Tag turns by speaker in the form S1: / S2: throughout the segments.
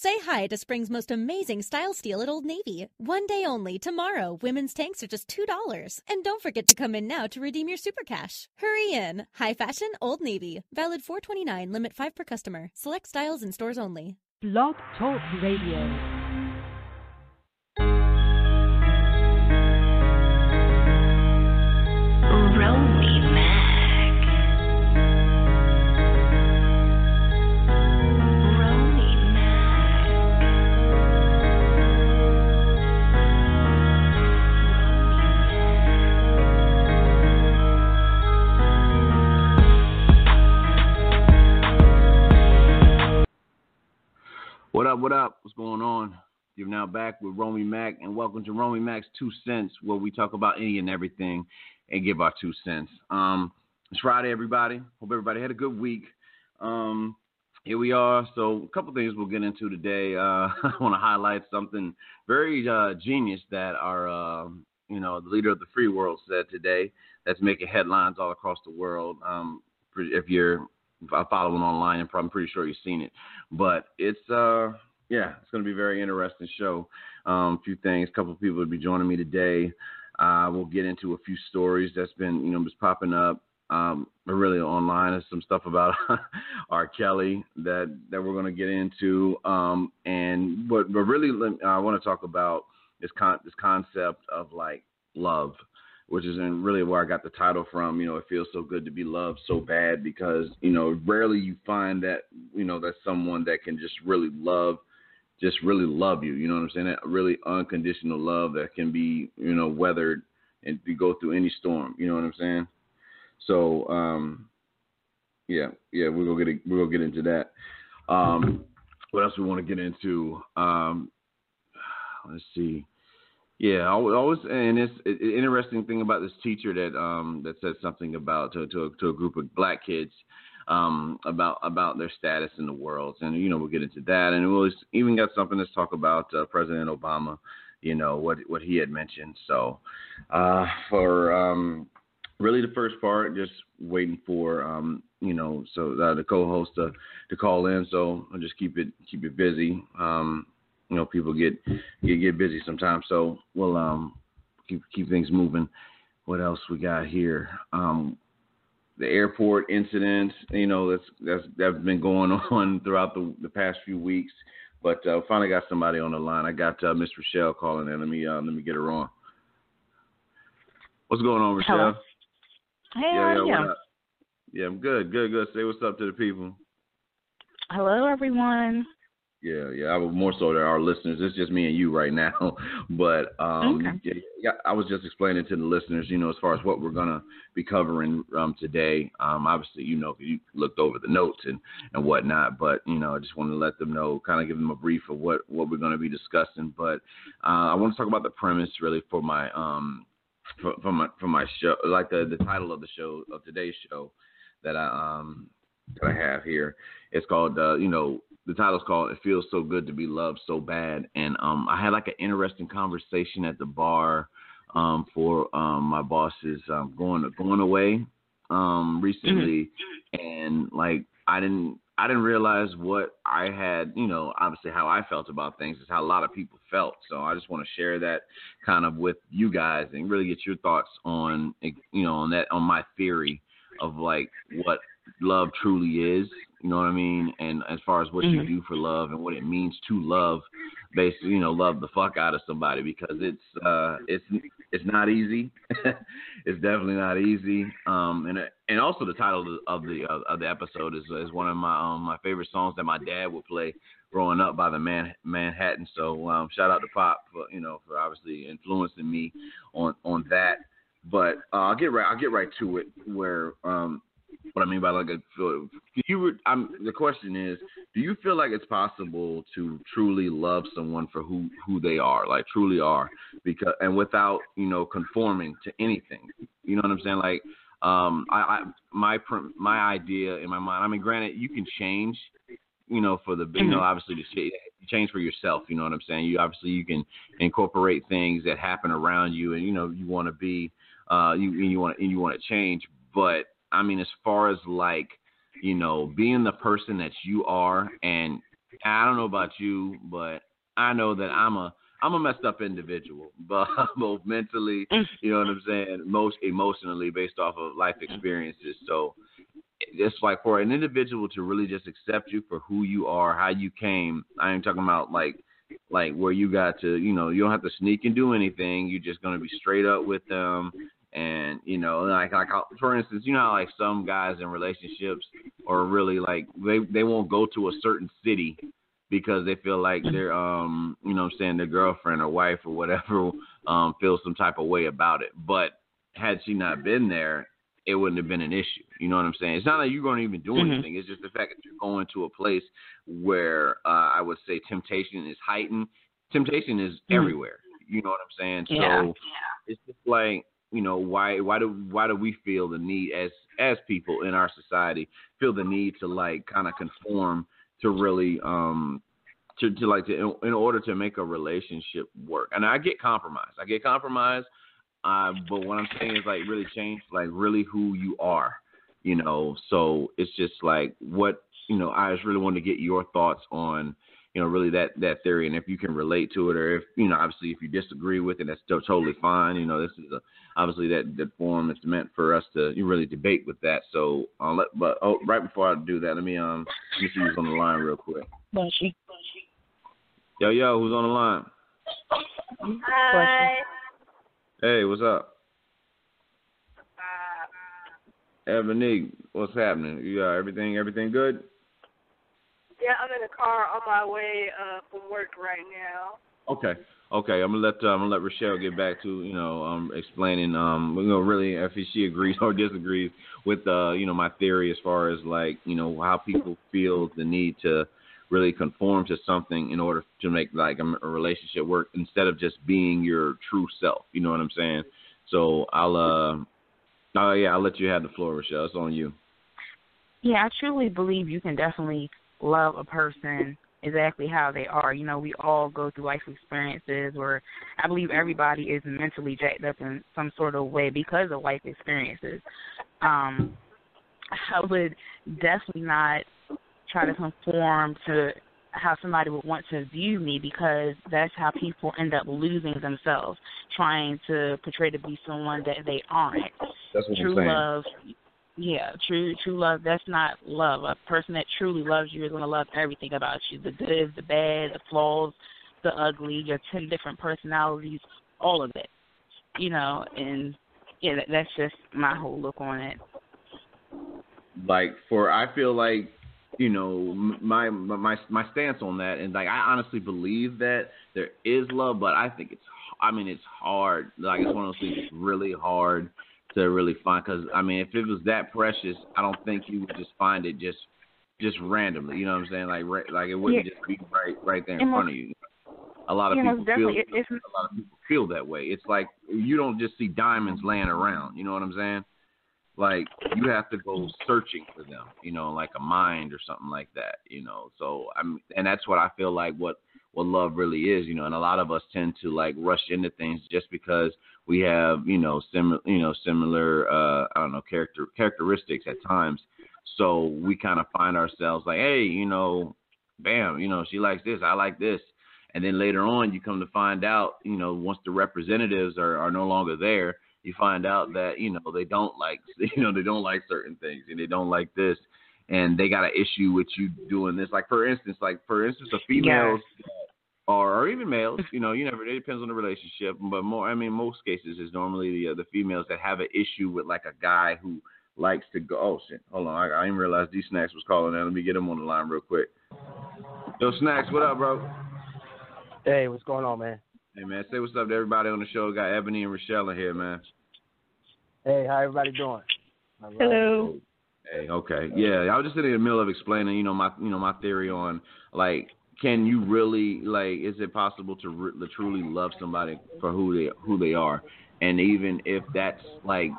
S1: Say hi to spring's most amazing style steal at Old Navy. One day only, tomorrow, women's tanks are just $2. And don't forget to come in now to redeem your super cash. Hurry in. High fashion, Old Navy. Valid 429, limit 5 per customer. Select styles and stores only.
S2: Blog Talk Radio.
S3: What up, what up? What's going on? You're now back with Romy Mac, and welcome to Romy Mac's Two Cents, where we talk about any and everything and give our two cents. Um, it's Friday, everybody. Hope everybody had a good week. Um, here we are. So, a couple things we'll get into today. Uh, I want to highlight something very uh, genius that our, uh, you know, the leader of the free world said today. That's making headlines all across the world. Um, if you're I follow him online, and I'm pretty sure you've seen it. But it's uh, yeah, it's going to be a very interesting show. Um, a few things, a couple of people will be joining me today. Uh, we'll get into a few stories that's been you know just popping up. Um, really online is some stuff about R. Kelly that that we're going to get into. Um, and but but really, I want to talk about this con this concept of like love which is in really where I got the title from. You know, it feels so good to be loved so bad because you know rarely you find that you know that someone that can just really love, just really love you. You know what I'm saying? That really unconditional love that can be you know weathered and go through any storm. You know what I'm saying? So um, yeah, yeah, we're gonna get we're gonna get into that. Um, what else we want to get into? Um, let's see. Yeah, I was always, and it's an interesting thing about this teacher that um that said something about to to, to a group of black kids um about about their status in the world, and you know we'll get into that, and we'll even got something to talk about uh, President Obama, you know what what he had mentioned. So uh, for um really the first part, just waiting for um you know so uh, the co-host to to call in, so I'll just keep it keep it busy. Um, you know people get get get busy sometimes. So we'll um keep keep things moving. What else we got here? Um, the airport incident. You know that's that's that's been going on throughout the the past few weeks. But uh, finally got somebody on the line. I got uh, Miss Rochelle calling in. Let me uh, let me get her on. What's going on, Rochelle?
S4: Hello. Hey,
S3: yeah,
S4: yeah,
S3: yeah. Yeah, I'm good, good, good. Say what's up to the people.
S4: Hello, everyone.
S3: Yeah, yeah. I was more so to our listeners. It's just me and you right now. But um,
S4: okay.
S3: yeah, I was just explaining to the listeners, you know, as far as what we're gonna be covering um, today. Um, obviously, you know, you looked over the notes and and whatnot. But you know, I just want to let them know, kind of give them a brief of what what we're gonna be discussing. But uh, I want to talk about the premise really for my um for, for my for my show, like the the title of the show of today's show that I um that I have here. It's called uh, you know the title's called "It Feels So Good to Be Loved So Bad," and um, I had like an interesting conversation at the bar um, for um, my bosses um, going going away um, recently, mm-hmm. and like I didn't I didn't realize what I had, you know, obviously how I felt about things is how a lot of people felt. So I just want to share that kind of with you guys and really get your thoughts on, you know, on that on my theory of like what love truly is you know what I mean? And as far as what mm-hmm. you do for love and what it means to love, basically, you know, love the fuck out of somebody because it's uh it's it's not easy. it's definitely not easy. Um and and also the title of the of, the episode is is one of my um my favorite songs that my dad would play growing up by the Man Manhattan. So um shout out to Pop for you know for obviously influencing me on on that. But uh, I'll get right I'll get right to it where um what I mean by like a feel. You, I'm, the question is, do you feel like it's possible to truly love someone for who who they are, like truly are, because and without you know conforming to anything? You know what I'm saying? Like, um, I, I my my idea in my mind. I mean, granted, you can change, you know, for the you know, mm-hmm. obviously to change for yourself. You know what I'm saying? You obviously you can incorporate things that happen around you, and you know you want to be, uh, you you want and you want to change, but I mean, as far as like, you know, being the person that you are and I don't know about you, but I know that I'm a I'm a messed up individual, but both mentally,
S4: Mm.
S3: you know what I'm saying, most emotionally based off of life experiences. So it's like for an individual to really just accept you for who you are, how you came. I ain't talking about like like where you got to, you know, you don't have to sneak and do anything. You're just gonna be straight up with them. And you know, like like for instance, you know how like some guys in relationships are really like they they won't go to a certain city because they feel like their um you know what I'm saying their girlfriend or wife or whatever um feels some type of way about it. But had she not been there, it wouldn't have been an issue. You know what I'm saying? It's not like you're going to even do
S4: Mhm.
S3: anything. It's just the fact that you're going to a place where uh, I would say temptation is heightened. Temptation is
S4: Mhm.
S3: everywhere. You know what I'm saying?
S4: Yeah.
S3: So it's just like you know why why do why do we feel the need as as people in our society feel the need to like kind of conform to really um to, to like to in, order to make a relationship work? And i get compromise i get compromise uh but what i'm saying is like really change like really who you are you know? So it's just like what you know i just really wanted to get your thoughts on you know really that that theory and if you can relate to it or if you know obviously if you disagree with it that's still totally fine you know this is a, obviously that that forum is meant for us to you really debate with that so uh, let, but oh right before i do that let me um let me see who's on the line real quick
S4: Bushy.
S3: yo yo who's on the line
S4: Hi.
S3: hey what's up Ebony, what's happening? You got everything everything good?
S5: Yeah, I'm in the car on my way uh, from work right now.
S3: Okay. Okay, I'm gonna let uh, I'm gonna let Rochelle get back to you know um explaining um you know really if she agrees or disagrees with uh you know my theory as far as like you know how people feel the need to really conform to something in order to make like a, a relationship work instead of just being your true self. You know what I'm saying? So I'll uh oh yeah I'll let you have the floor, Rochelle. It's on you.
S4: Yeah, I truly believe you can definitely love a person exactly how they are. You know, we all go through life experiences where I believe everybody is mentally jacked up in some sort of way because of life experiences. Um I would definitely not try to conform to how somebody would want to view me because that's how people end up losing themselves, trying to portray to be someone that they aren't
S3: That's what
S4: true
S3: I'm saying.
S4: love yeah true true love. That's not love. A person that truly loves you is to love everything about you. The good the bad the flaws the ugly your ten different personalities all of it you know and yeah that, that's just my whole look on it.
S3: Like for I feel like you know my my my stance on that and like I honestly believe that there is love but I think it's I mean it's hard. Like it's one of those things really hard to really find cuz I mean if it was that precious I don't think you would just find it just just randomly you know what I'm saying like right, like it wouldn't
S4: Yeah.
S3: just be right right there in
S4: And
S3: front of you a lot of people feel
S4: it,
S3: a lot of people feel that way it's like you don't just see diamonds laying around you know what I'm saying like you have to go searching for them, you know, like a mind or something like that, you know. So I'm, and that's what I feel like what what love really is, you know. And a lot of us tend to like rush into things just because we have, you know, similar, you know, similar, uh, I don't know, character characteristics at times. So we kind of find ourselves like, hey, you know, bam, you know, she likes this, I like this. And then later on, you come to find out, you know, once the representatives are, are no longer there, you find out that you know they don't like you know they don't like certain things and they don't like this and they got an issue with you doing this like for instance like for instance the females or, or even males you know you never it depends on the relationship but more i mean most cases is normally the uh, the females that have an issue with like a guy who likes to go oh shit hold on i, I didn't realize d snacks was calling now let me get him on the line real quick yo snacks what up bro
S6: Hey, what's going on, man?
S3: hey man say what's up to everybody on the show got ebony and rochelle here man
S6: Hey, how everybody doing? All right.
S4: hello
S3: Hey, okay, yeah. I was just in the middle of explaining, you know, my you know my theory on like, can you really like, is it possible to re- truly love somebody for who they who they are, and even if that's like,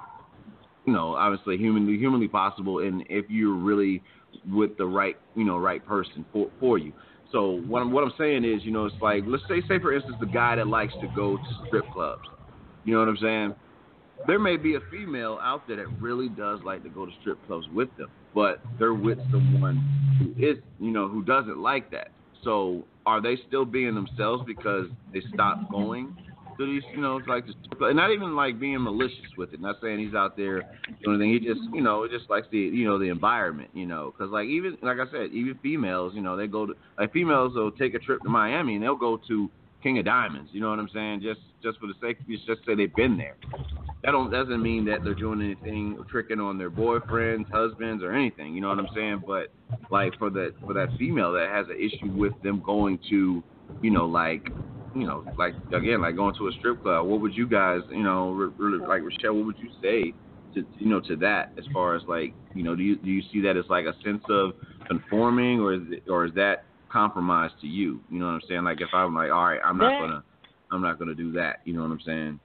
S3: you know, obviously humanly humanly possible, and if you're really with the right you know right person for for you. So what I'm what I'm saying is, you know, it's like let's say say for instance the guy that likes to go to strip clubs. You know what I'm saying? there may be a female out there that really does like to go to strip clubs with them, but they're with someone who is, you know, who doesn't like that. So are they still being themselves because they stopped going to these, you know, like, and not even like being malicious with it. Not saying he's out there doing anything. He just, you know, just likes the, you know, the environment, you know, because like even like I said, even females, you know, they go to like females will take a trip to Miami and they'll go to King of Diamonds. You know what I'm saying? Just just for the sake, just say they've been there. That don't doesn't mean that they're doing anything tricking on their boyfriends, husbands, or anything. You know what I'm saying? But like for that for that female that has an issue with them going to, you know, like you know, like again, like going to a strip club. What would you guys, you know, really like Rochelle? What would you say to you know to that as far as like you know, do you do you see that as like a sense of conforming, or is it, or is that compromise to you? You know what I'm saying? Like if I'm like, all right, I'm not
S4: That-
S3: gonna, I'm not gonna do that. You know what I'm saying?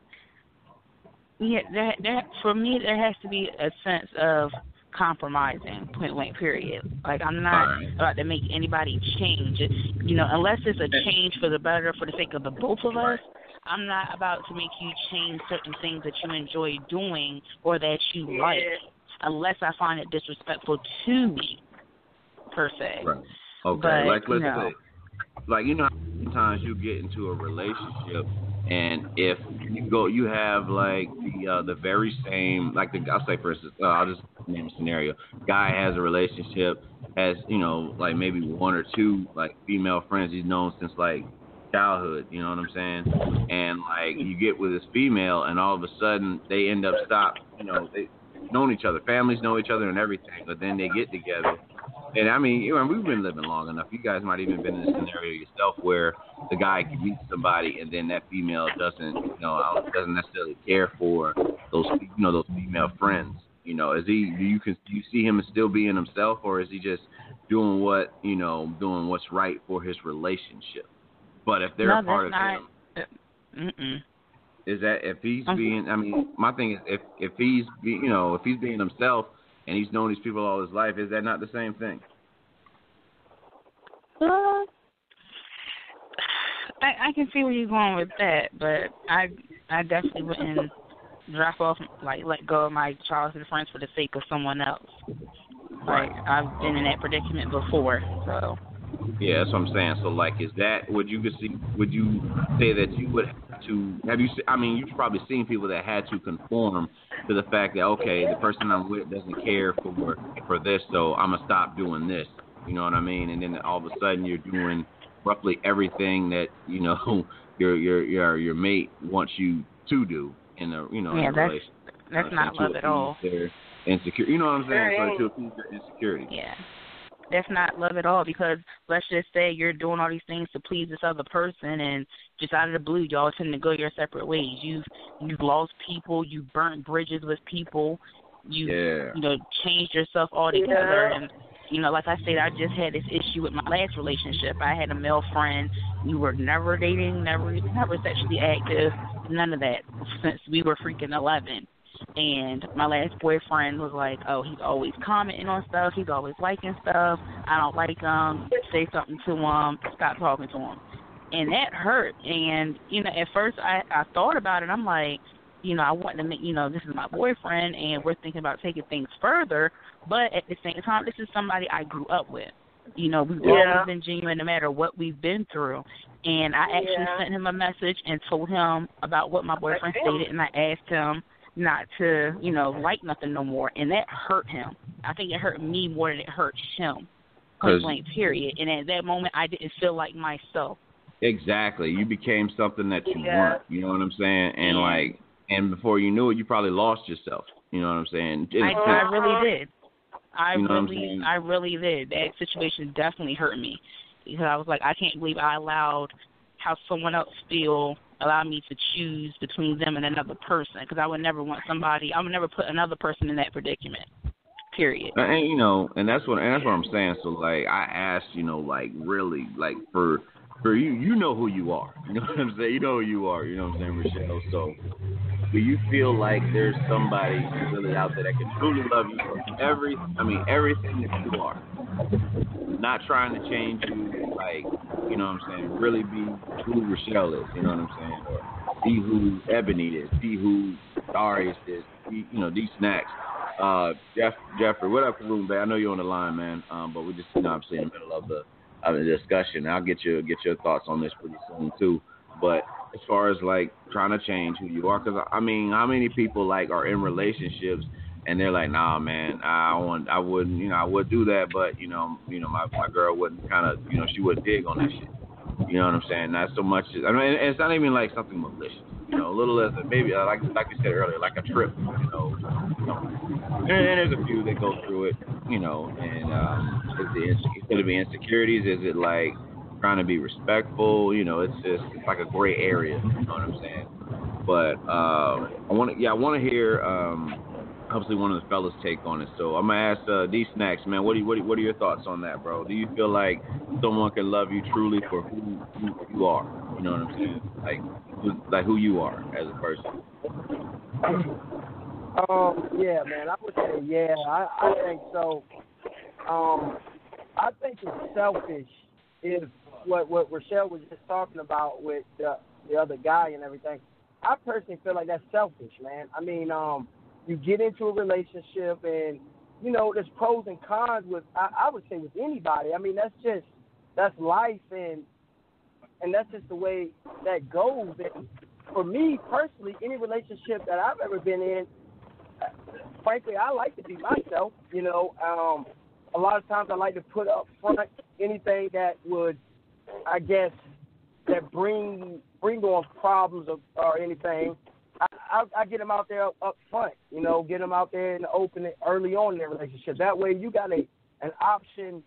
S4: Yeah, that that for me there has to be a sense of compromising, point blank period. Like I'm not
S3: Alright.
S4: about to make anybody change. You know, unless it's a change for the better for the sake of the both of us. I'm not about to make you change certain things that you enjoy doing or that you like, unless I find it disrespectful to me, per se.
S3: Right. Okay.
S4: But,
S3: like let's
S4: no.
S3: say, like you know, sometimes you get into a relationship, and if you go, you have like the uh, the very same, like the I'll say for instance, uh, I'll just name a scenario. Guy has a relationship, has you know like maybe one or two like female friends he's known since like childhood. You know what I'm saying? And like you get with this female, and all of a sudden they end up stop. You know they known each other, families know each other and everything, but then they get together and I mean, you know, we've been living long enough. You guys might even been in a scenario yourself where the guy can meet somebody and then that female doesn't, you know, doesn't necessarily care for those, you know, those female friends. You know, is he? Do you can do you see him as still being himself, or is he just doing what you know, doing what's right for his relationship? But if they're
S4: No,
S3: a part of
S4: that's
S3: him, is that if he's
S4: Mhm.
S3: being? I mean, my thing is if if he's, be, you know, if he's being himself and he's known these people all his life, is that not the same thing?
S4: Uh, I I can see where you're going with that, but I I definitely wouldn't drop off like let go of my childhood friends for the sake of someone else. Like I've been in that predicament before, so
S3: Yeah, that's what I'm saying. So, like, is that would you could see? Would you say that you would have to? Have you? I mean, you've probably seen people that had to conform to the fact that okay, the person I'm with doesn't care for for this, so I'm gonna stop doing this. You know what I mean? And then all of a sudden, you're doing roughly everything that you know your your your your mate wants you to do in a you know
S4: Yeah,
S3: in a
S4: that's-
S3: relationship.
S4: that's
S3: Uh,
S4: not love at all.
S3: They're insecure. You know what I'm saying?
S5: Right.
S3: So to appease their insecurity.
S4: Yeah. That's not love at all because let's just say you're doing all these things to please this other person and just out of the blue y'all tend to go your separate ways. You've you've lost people, you've burnt bridges with people, you
S3: Yeah.
S4: you know, changed yourself altogether
S5: Yeah.
S4: and you know, like I said, I just had this issue with my last relationship. I had a male friend. We were never dating, never never sexually active, none of that since we were freaking eleven. And my last boyfriend was like, "Oh, he's always commenting on stuff. He's always liking stuff. I don't like him. Say something to him. Stop talking to him." And that hurt. And you know, at first I I thought about it. I'm like, you know, I want to make, you know, this is my boyfriend, and we're thinking about taking things further. But at the same time, this is somebody I grew up with. You know, we've
S5: Yeah.
S4: always been genuine no matter what we've been through. And I actually
S5: Yeah.
S4: sent him a message and told him about what my boyfriend stated, and I asked him not to, you know, like nothing no more. And that hurt him. I think it hurt me more than it hurt him.
S3: 'Cause-
S4: Point blank, period. And at that moment, I didn't feel like myself.
S3: Exactly. You became something that you
S5: Yeah.
S3: weren't. You know what I'm saying? And
S4: Yeah.
S3: like, and before you knew it, you probably lost yourself. You know what I'm saying?
S4: I, I really uh-huh. did. I
S3: You know
S4: really. I really did. That situation definitely hurt me because I was like, I can't believe I allowed how someone else feel allow me to choose between them and another person because I would never want somebody. I would never put another person in that predicament. Period.
S3: and you know, and that's what and that's what I'm saying. So like, I asked, you know, like really, like for for you, you know who you are. You know what I'm saying? You know who you are. You know what I'm saying, Rochelle? So. Do you feel like there's somebody really out there that can truly love you for every, I mean, everything that you are? Not trying to change you, like, you know what I'm saying? Really be who Rochelle is, you know what I'm saying? Or be who Ebony is, be who Darius is, be, you know, these snacks. Uh, Jeff, Jeffrey, what up, Karoon Bay? I know you're on the line, man. Um, but we just, you know, I'm saying, in the middle of the a discussion. I'll get your get your thoughts on this pretty soon too. But as far as like trying to change who you are, because I mean, how many people like are in relationships and they're like, nah, man, I want, I wouldn't, you know, I would do that, but you know, you know, my my girl wouldn't kind of, you know, she wouldn't dig on that shit. You know what I'm saying? Not so much. I mean, it's not even like something malicious. You know, a little as maybe like like you said earlier, like a trip. You know, you know. And, and there's a few that go through it. You know, and um, is it, it be insecurities? Is it like trying to be respectful? You know, it's just it's like a gray area. You know what I'm saying? But um, I want to, yeah, I want to hear. Um, obviously one of the fellas take on it. So I'm gonna ask uh, D Snacks, man. What do you, what, what are your thoughts on that, bro? Do you feel like someone can love you truly for who, you are? You know what I'm saying? Like, who, like who you are as a person.
S6: Um, yeah, man, I would say yeah. I, I think so. Um, I think it's selfish if what what Rochelle was just talking about with the the other guy and everything. I personally feel like that's selfish, man. I mean, um, you get into a relationship and you know there's pros and cons with I, I would say with anybody. I mean that's just that's life and and that's just the way that goes. And for me personally, any relationship that I've ever been in, frankly, I like to be myself. You know, um, a lot of times I like to put up front anything that would, I guess, that bring bring on problems or, or anything. I, I, get them out there up, up front, you know, get them out there in the open early on in their relationship. That way, you got a an option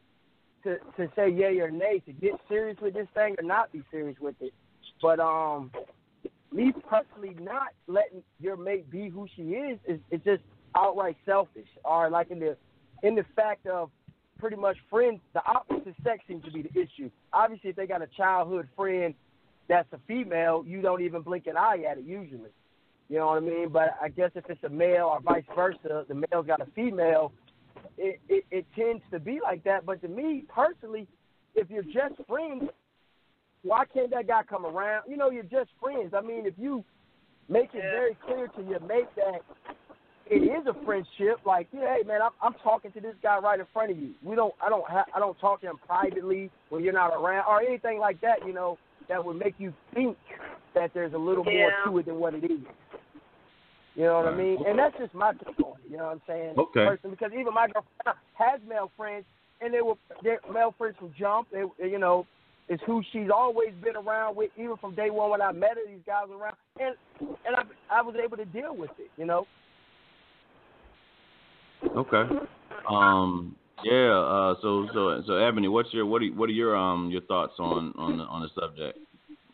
S6: to to say yay or nay to get serious with this thing or not be serious with it. But um, me personally not letting your mate be who she is is it's just outright selfish. Or like in the in the fact of pretty much friends, the opposite sex seems to be the issue. Obviously, if they got a childhood friend that's a female, you don't even blink an eye at it usually. You know what I mean? But I guess if it's a male or vice versa, the male's got a female, it, it, it tends to be like that. But to me personally, if you're just friends, why can't that guy come around? You know, you're just friends. I mean, if you make it very clear to your mate that it is a friendship, like, yeah, hey man, I'm, I'm talking to this guy right in front of you. We don't, I don't, ha- I don't talk to him privately when you're not around or anything like that. You know, that would make you think that there's a little
S5: Yeah.
S6: more to it than what it is. You know what I mean? And that's just my take on it. You know what I'm saying?
S3: Okay.
S6: Personally, because even my girlfriend has male friends, and they were they're male friends from jump. They, they, you know, it's who she's always been around with, even from day one when I met her. These guys around, and and I I was able to deal with it. You know.
S3: Okay. Um. Yeah. Uh. So so so Ebony, what's your what are what are your um your thoughts on on the on the subject?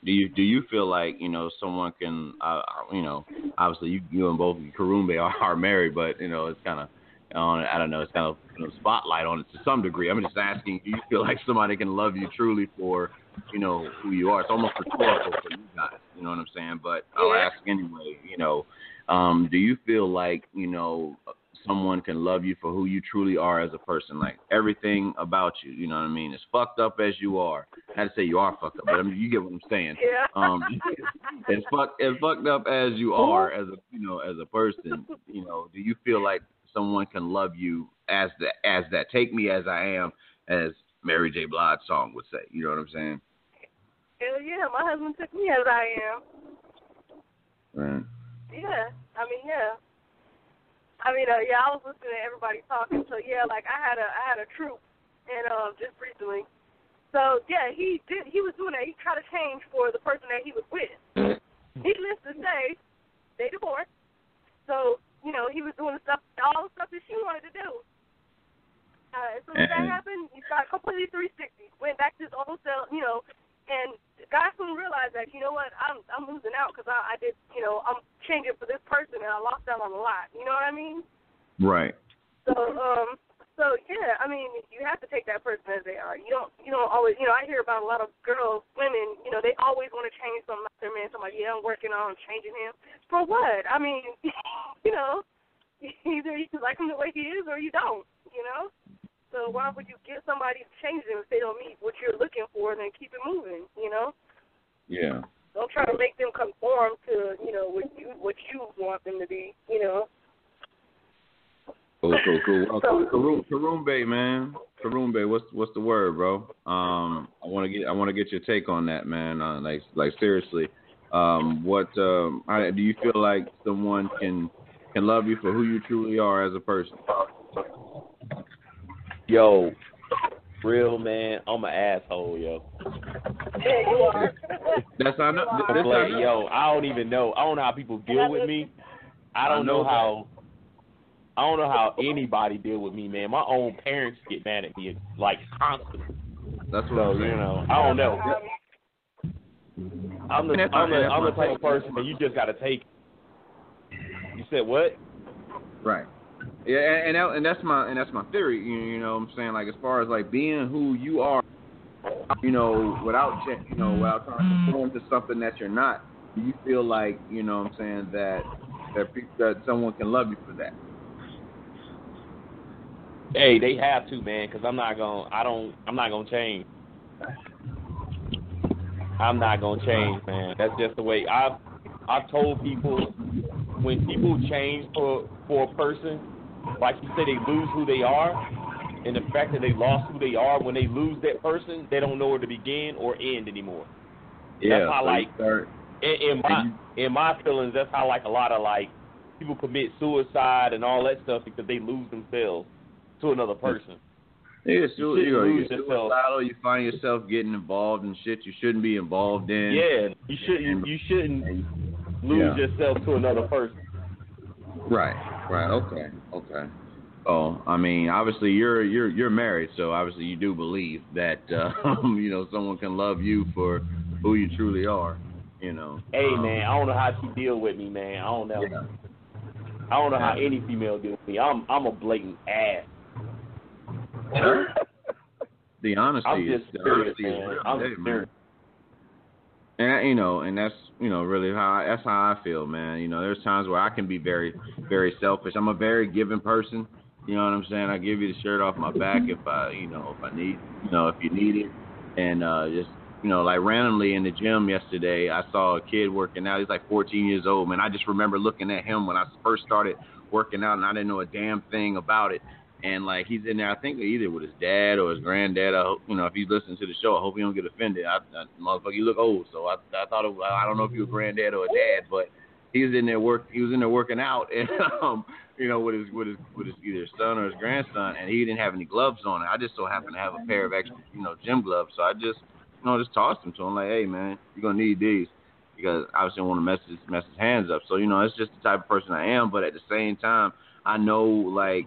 S3: Do you do you feel like you know someone can uh, you know obviously you you and both Karumbe are, are married, but you know it's kind of on I don't know it's kind of you know, spotlight on it to some degree. I'm just asking, do you feel like somebody can love you truly for you know who you are? It's almost rhetorical for you guys. You know what I'm saying? But I'll ask anyway. You know, um, do you feel like you know someone can love you for who you truly are as a person, like everything about you. You know what I mean? As fucked up as you are. Not to say you are fucked up, but I mean you get what I'm saying.
S5: Yeah.
S3: Um, as fuck as fucked up as you are as a you know as a person, you know, do you feel like someone can love you as the as that? Take me as I am, as Mary J. Blige song would say. You know what I'm saying?
S5: Hell yeah, my husband took me as I am.
S3: Right.
S5: Yeah, I mean, yeah. I mean, uh, yeah, I was listening to everybody talking. So yeah, like I had a I had a troop, and um, just recently. So yeah, he did. He was doing that. He tried to change for the person that he was with. Needless to say, they divorced. So you know, he was doing the stuff, all the stuff that she wanted to do. Uh, as soon as that happened, he got completely 360. Went back to his old self, you know, and guy soon realized that you know what I'm I'm losing out because I, I did you know I'm changing for this person and I lost out on a lot. You know what I mean?
S3: Right.
S5: So um so yeah, I mean you have to take that person as they are. You don't you don't always you know I hear about a lot of girls women you know they always want to change something about their man. Somebody yeah I'm working on changing him for what? I mean you know either you like him the way he is or you don't. You know. So why would you get somebody to change them if they don't meet what you're looking for? And then keep it moving. You know.
S3: Yeah.
S5: Don't try to make them conform to, you know, what you what you want them to be, you know.
S3: Cool, cool, cool. Well, Karoom, Karumbe, man. Karumbe, what's what's the word, bro? Um, I want to get I want to get your take on that, man. Uh, like like seriously, um, what um, how, do you feel like someone can can love you for who you truly are as a person?
S7: Yo, real man, I'm an asshole, yo.
S3: That's I know. That's
S7: But,
S3: I know.
S7: yo, I don't even know. I don't know how people deal with me. I don't
S3: know
S7: know how. I don't know how anybody deal with me, man. My own parents get mad at me like constantly.
S3: That's what
S7: So
S3: I'm saying.
S7: you know, I don't know. I'm the I'm the I'm the type of person that you just gotta take. You said what?
S3: Right. Yeah, and and, that, and that's my and that's my theory. You, you know, what I'm saying like as far as like being who you are, you know, without you know without trying to mm-hmm. conform to something that you're not. Do you feel like you know what I'm saying that that pe- that someone can love you for that?
S7: Hey, they have to, man, because I'm not gonna. I don't. I'm not gonna change. I'm not gonna change, man. That's just the way I've. I've told people when people change for for a person, like you say, they lose who they are, and the fact that they lost who they are when they lose that person, they don't know where to begin or end anymore.
S3: Yeah.
S7: That's how,
S3: so
S7: like,
S3: start-
S7: in, in my in my feelings, that's how like a lot of like people commit suicide and all that stuff because they lose themselves to another person.
S3: Yeah, so,
S7: shouldn't
S3: you know, you
S7: lose yourself.
S3: suicidal, you find yourself getting involved in shit you shouldn't be involved in.
S7: Yeah, you shouldn't you shouldn't lose
S3: Yeah.
S7: yourself to another person.
S3: Right. Right. Okay. Okay. Oh, I mean, obviously you're you're you're married, so obviously you do believe that uh, you know someone can love you for who you truly are. You know.
S7: Hey
S3: Um,
S7: man, I don't know how she deal with me, man. I don't know.
S3: Yeah.
S7: I don't know how any female deal with me. I'm I'm a blatant ass.
S3: The honesty
S7: I'm
S3: is
S7: just
S3: the
S7: serious,
S3: is
S7: man.
S3: real.
S7: I'm
S3: Hey,
S7: just
S3: man.
S7: serious.
S3: And you know, and that's you know really how that's how I feel, man. You know, there's times where I can be very, very selfish. I'm a very giving person. You know what I'm saying? I give you the shirt off my back if I, you know, if I need, you know, if you need it, and uh just you know, like randomly in the gym yesterday, I saw a kid working out. He's like 14 years old, man. I just remember looking at him when I first started working out, and I didn't know a damn thing about it. And like he's in there, I think either with his dad or his granddad. I hope, you know, if he's listening to the show, I hope he don't get offended. I, I motherfucker, you look old, so I, I thought it, I don't know if you a granddad or a dad, but he was in there work. He was in there working out, and um, you know, with his with his with his either son or his grandson, and he didn't have any gloves on. I just so happened to have a pair of extra, you know, gym gloves. So I just, you know, just tossed them to him like, hey man, you're gonna need these because I obviously don't want to mess his mess his hands up. So you know, it's just the type of person I am. But at the same time, I know like,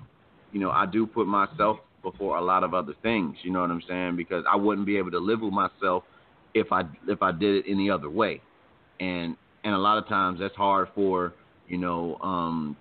S3: you know, I do put myself before a lot of other things. You know what I'm saying? Because I wouldn't be able to live with myself if I if I did it any other way. And and a lot of times that's hard for you know um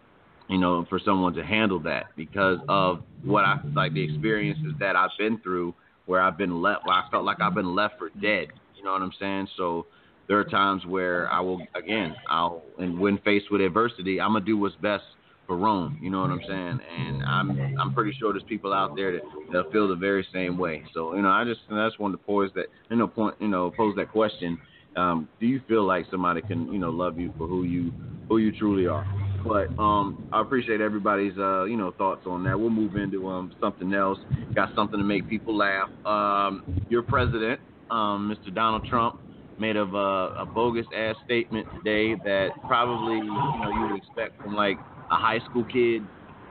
S3: you know for someone to handle that because of what I like the experiences that I've been through where I've been left where I felt like I've been left for dead. You know what I'm saying? So there are times where I will again I'll and when faced with adversity I'm gonna do what's best for Rome. You know what I'm saying? And I'm I'm pretty sure there's people out there that that feel the very same way. So you know I just I just wanted to pose that you know point you know pose that question. Um, do you feel like somebody can you know love you for who you who you truly are? But um, I appreciate everybody's uh, you know thoughts on that. We'll move into um, something else. Got something to make people laugh. Um, your president, um, Mr. Donald Trump, made of uh, a bogus ass statement today that probably you know you would expect from like a high school kid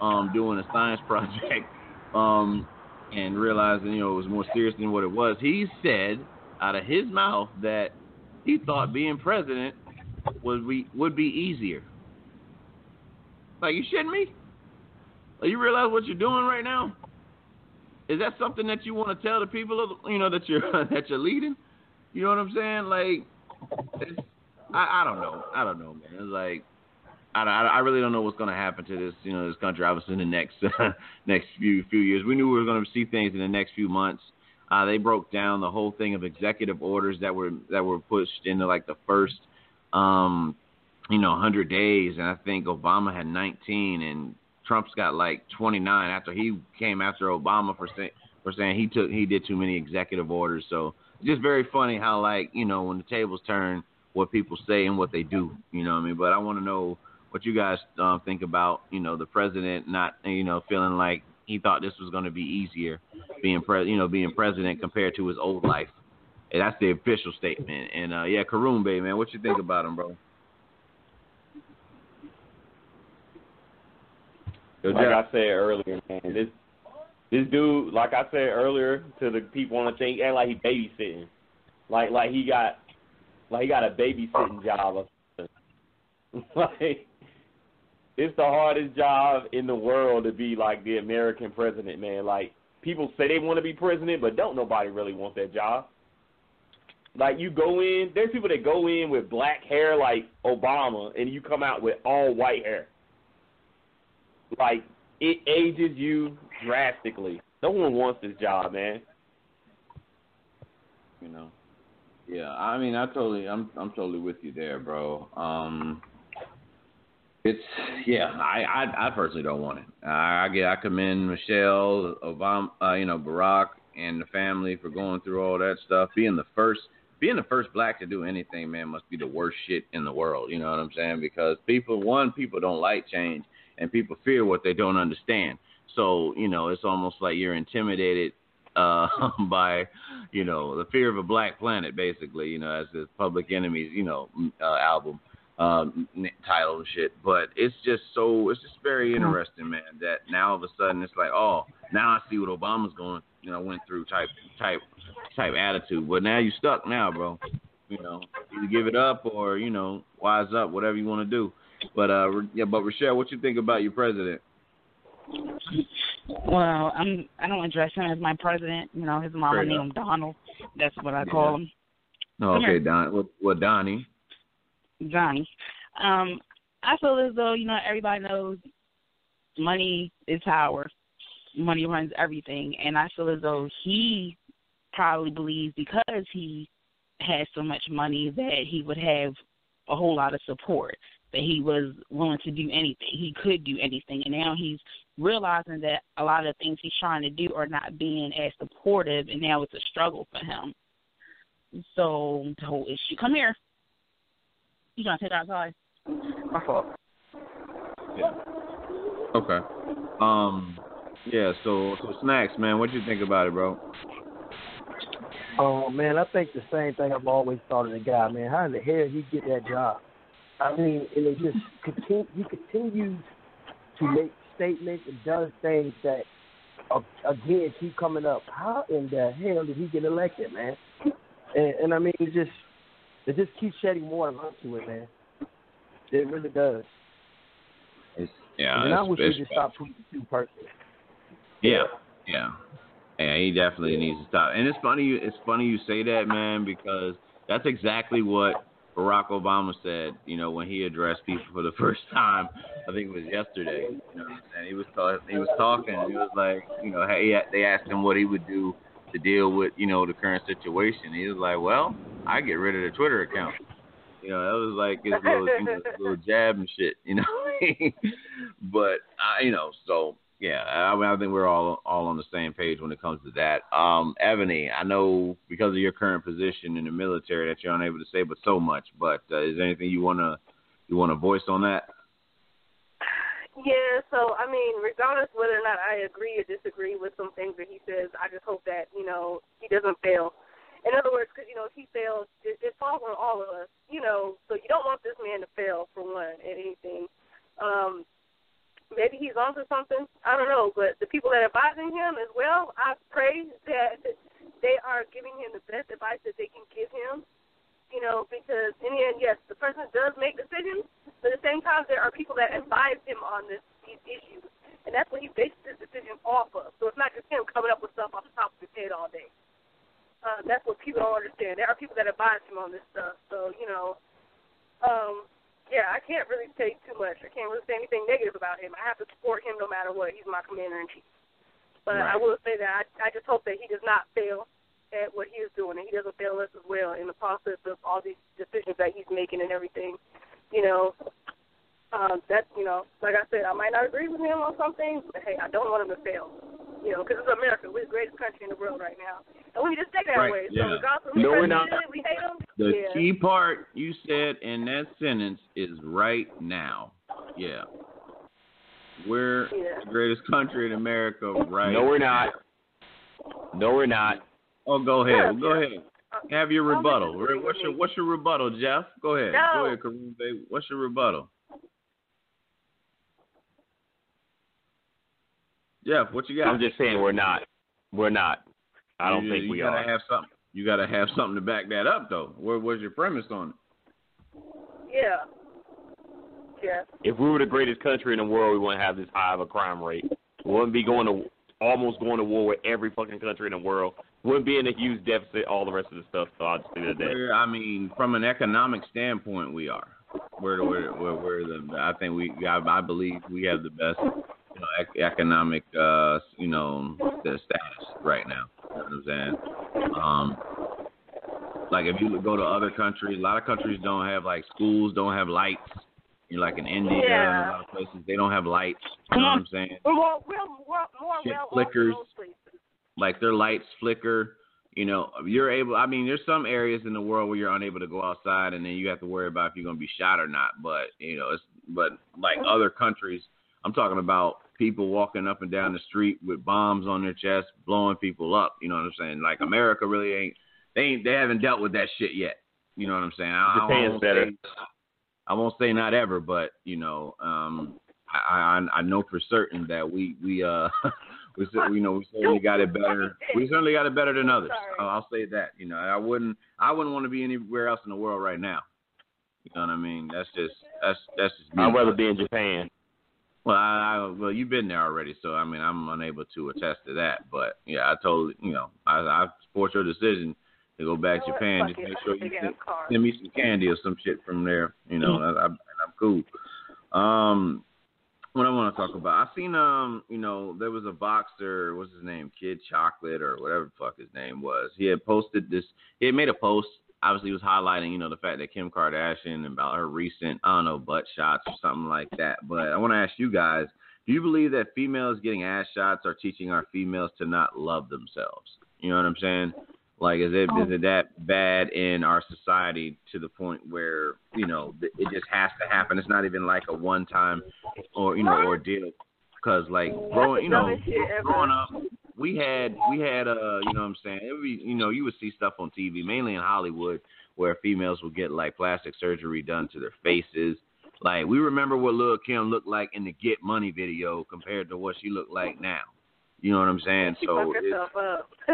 S3: um, doing a science project um, and realizing you know it was more serious than what it was. He said out of his mouth that he thought being president would be would be easier. Like you shitting me? Like you realize what you're doing right now? Is that something that you want to tell the people of you know that you're that you're leading? You know what I'm saying? Like, I I don't know. I don't know, man. Like I, I, really don't know what's going to happen to this, you know, this country. Obviously, in the next next few few years, we knew we were going to see things in the next few months. Uh, they broke down the whole thing of executive orders that were that were pushed into like the first, um, you know, 100 days, and I think Obama had 19, and Trump's got like 29 after he came after Obama for saying for saying he took he did too many executive orders. So just very funny how like you know when the tables turn, what people say and what they do. You know what I mean? But I want to know what you guys um, think about you know the president not you know feeling like he thought this was going to be easier being pre- you know being president compared to his old life. And that's the official statement. And uh, yeah, Karoon Bay man, what you think about him, bro?
S7: Like I said earlier, man, this this dude, like I said earlier, to the people on the thing, act like he babysitting, like like he got like he got a babysitting job or something. like it's the hardest job in the world to be like the American president, man. Like people say they want to be president, but don't nobody really want that job. Like you go in, there's people that go in with black hair like Obama, and you come out with all white hair like it ages you drastically. No one wants this job, man.
S3: You know. Yeah, I mean, I totally, I'm, I'm totally with you there, bro. Um, it's, yeah, I, I, I personally don't want it. I, I get, I commend Michelle Obama, uh, you know, Barack and the family for going through all that stuff. Being the first, being the first black to do anything, man, must be the worst shit in the world. You know what I'm saying? Because people, one, people don't like change, and people fear what they don't understand. So you know, it's almost like you're intimidated uh, by, you know, the fear of a black planet, basically. You know, as the Public Enemies, you know, uh, album um, title and shit. But it's just so, it's just very interesting, man. That now all of a sudden it's like, oh, now I see what Obama's going, you know, went through type, type, type attitude. But now you stuck now, bro. You know, either give it up or you know, wise up, whatever you want to do. But uh, yeah, but Rochelle, what you think about your president?
S4: Well, I'm I don't address him as my president. You know, his mama named him Donald. That's what I call him.
S3: Oh, okay, Don. Well, what Donnie?
S4: Johnny. Um, I feel as though you know everybody knows money is power. Money runs everything, and I feel as though he probably believes because he has so much money that he would have a whole lot of support that he was willing to do anything. He could do anything. And now he's realizing that a lot of the things he's trying to do are not being as supportive, and now it's a struggle for him. So the whole issue. Come here. You trying to take that outside? My fault.
S3: Yeah. Okay. Um. Yeah. So, so snacks, man. What do you think about it, bro?
S6: Oh man, I think the same thing I've always thought of the guy, man. How in the hell he get that job? I mean, and it just continue. He continues to make statements and does things that, uh, again, keep coming up. How in the hell did he get elected, man? And, and I mean, it just it just keeps shedding more light to it, man. It really does.
S3: It's, yeah,
S6: and I wish we just stop tweeting too personally.
S3: Yeah, yeah, yeah. He definitely needs to stop. And it's funny. You, it's funny you say that, man, because that's exactly what Barack Obama said, you know, when he addressed people for the first time, I think it was yesterday. You know, and he was talking. He was talking. He was like, you know, hey, they asked him what he would do to deal with, you know, the current situation. He was like, well, I get rid of the Twitter account. You know, that was like his little, you know, his little jab and shit. You know, but I, you know, so yeah, I, mean, I think we're all all on the same page when it comes to that. Um, Ebony, I know because of your current position in the military that you're unable to say but so much. But uh, is there anything you wanna you wanna voice on that?
S5: Yeah, so I mean, regardless whether or not I agree or disagree with some things that he says, I just hope that you know he doesn't fail. In other words, because you know if he fails, it, it falls on all of us. You know, so you don't want this man to fail for one at anything. Um, maybe he's onto something. I don't know, but the people that are advising him as well, I pray that they are giving him the best advice that they can give him. You know, because in the end, yes, the person does make decisions, but at the same time, there are people that advise him on this these issues, and that's what he bases his decision off of. So it's not just him coming up with stuff off the top of his head all day. Uh, that's what people don't understand. There are people that advise him on this stuff. So you know, um, yeah, I can't really say too much. I can't really say anything negative about him. I have to support him no matter what. He's my commander in chief. But
S3: right.
S5: I will say that I, I just hope that he does not fail at what he is doing, and he doesn't fail us as well in the process of all these decisions that he's making and everything. You know, um, that you know, like I said, I might not agree with him on some things, but hey, I don't want him to fail. You know, because it's America. We're the greatest country in the world right now, and we just take that
S3: right.
S5: way.
S3: Yeah.
S5: So regardless of
S3: no,
S5: who
S3: we're not.
S5: we hate him.
S3: The
S5: yeah.
S3: key part you said in that sentence is right now. Yeah. We're
S5: Yeah.
S3: the greatest country in America, right?
S7: No, we're not. No, we're not.
S3: Oh, go ahead.
S5: Yeah,
S3: go
S5: yeah.
S3: ahead. Have your rebuttal. What's your. What's your rebuttal, Jeff? Go ahead.
S5: No.
S3: Go ahead, Kareem. baby. What's your rebuttal? Jeff, what you got?
S7: I'm just saying we're not. We're not. I don't
S3: you,
S7: think
S3: you
S7: we
S3: gotta
S7: are.
S3: have something. You gotta have something to back that up, though. Where was your premise on it?
S5: Yeah. Yeah.
S7: If we were the greatest country in the world, we wouldn't have this high of a crime rate. We wouldn't be going to almost going to war with every fucking country in the world. Wouldn't be in a huge deficit. All the rest of the stuff. So I'll just leave it at that.
S3: I mean, from an economic standpoint, we are. We're, we're, we're, we're the. I think we. I, I believe we have the best, you know, ec- economic, uh, you know, the status right now. You know what I'm saying? Um, like if you go to other countries, a lot of countries don't have like schools don't have lights. You're like in India and
S5: Yeah.
S3: a lot of places they don't have lights. You know what I'm saying?
S5: We're more, we're more, more
S3: Shit
S5: well
S3: flickers.
S5: in those places.
S3: like their lights flicker. You know, you're able. I mean, there's some areas in the world where you're unable to go outside, and then you have to worry about if you're going to be shot or not. But you know, it's but like other countries, I'm talking about people walking up and down the street with bombs on their chest, blowing people up. You know what I'm saying? Like America really ain't. They ain't. They haven't dealt with that shit yet. You know what I'm saying? I, I
S7: Japan's
S3: won't
S7: better.
S3: Say, I won't say not ever, but you know, um, I, I I know for certain that we we uh we cer- you know we certainly got it better. We certainly got it better than others. I'll, I'll say that. You know, I wouldn't I wouldn't want to be anywhere else in the world right now. You know what I mean? That's just that's that's just me.
S7: I'd rather be in Japan.
S3: Well, I, I well you've been there already, so I mean I'm unable to attest to that. But yeah, I totally you know I I support your decision to go back to
S5: You know?
S3: Japan. Just make sure you send, send me some candy or some shit from there. You know, I, I, and I'm cool. Um, what I want to talk about, I seen um, you know, there was a boxer, what's his name, Kid Chocolate or whatever the fuck his name was. He had posted this. He had made a post. Obviously, he was highlighting, you know, the fact that Kim Kardashian about her recent, I don't know, butt shots or something like that. But I want to ask you guys: Do you believe that females getting ass shots are teaching our females to not love themselves? You know what I'm saying? Like, is it is it that bad in our society to the point where you know it just has to happen? It's not even like a one time or you know ordeal. Because like growing, you know,
S5: Dumbest shit ever.
S3: growing up, we had we had uh you know what I'm saying every you know you would see stuff on TV mainly in Hollywood where females would get like plastic surgery done to their faces. Like we remember what Lil Kim looked like in the Get Money video compared to what she looked like now. You know what I'm saying?
S5: She
S3: so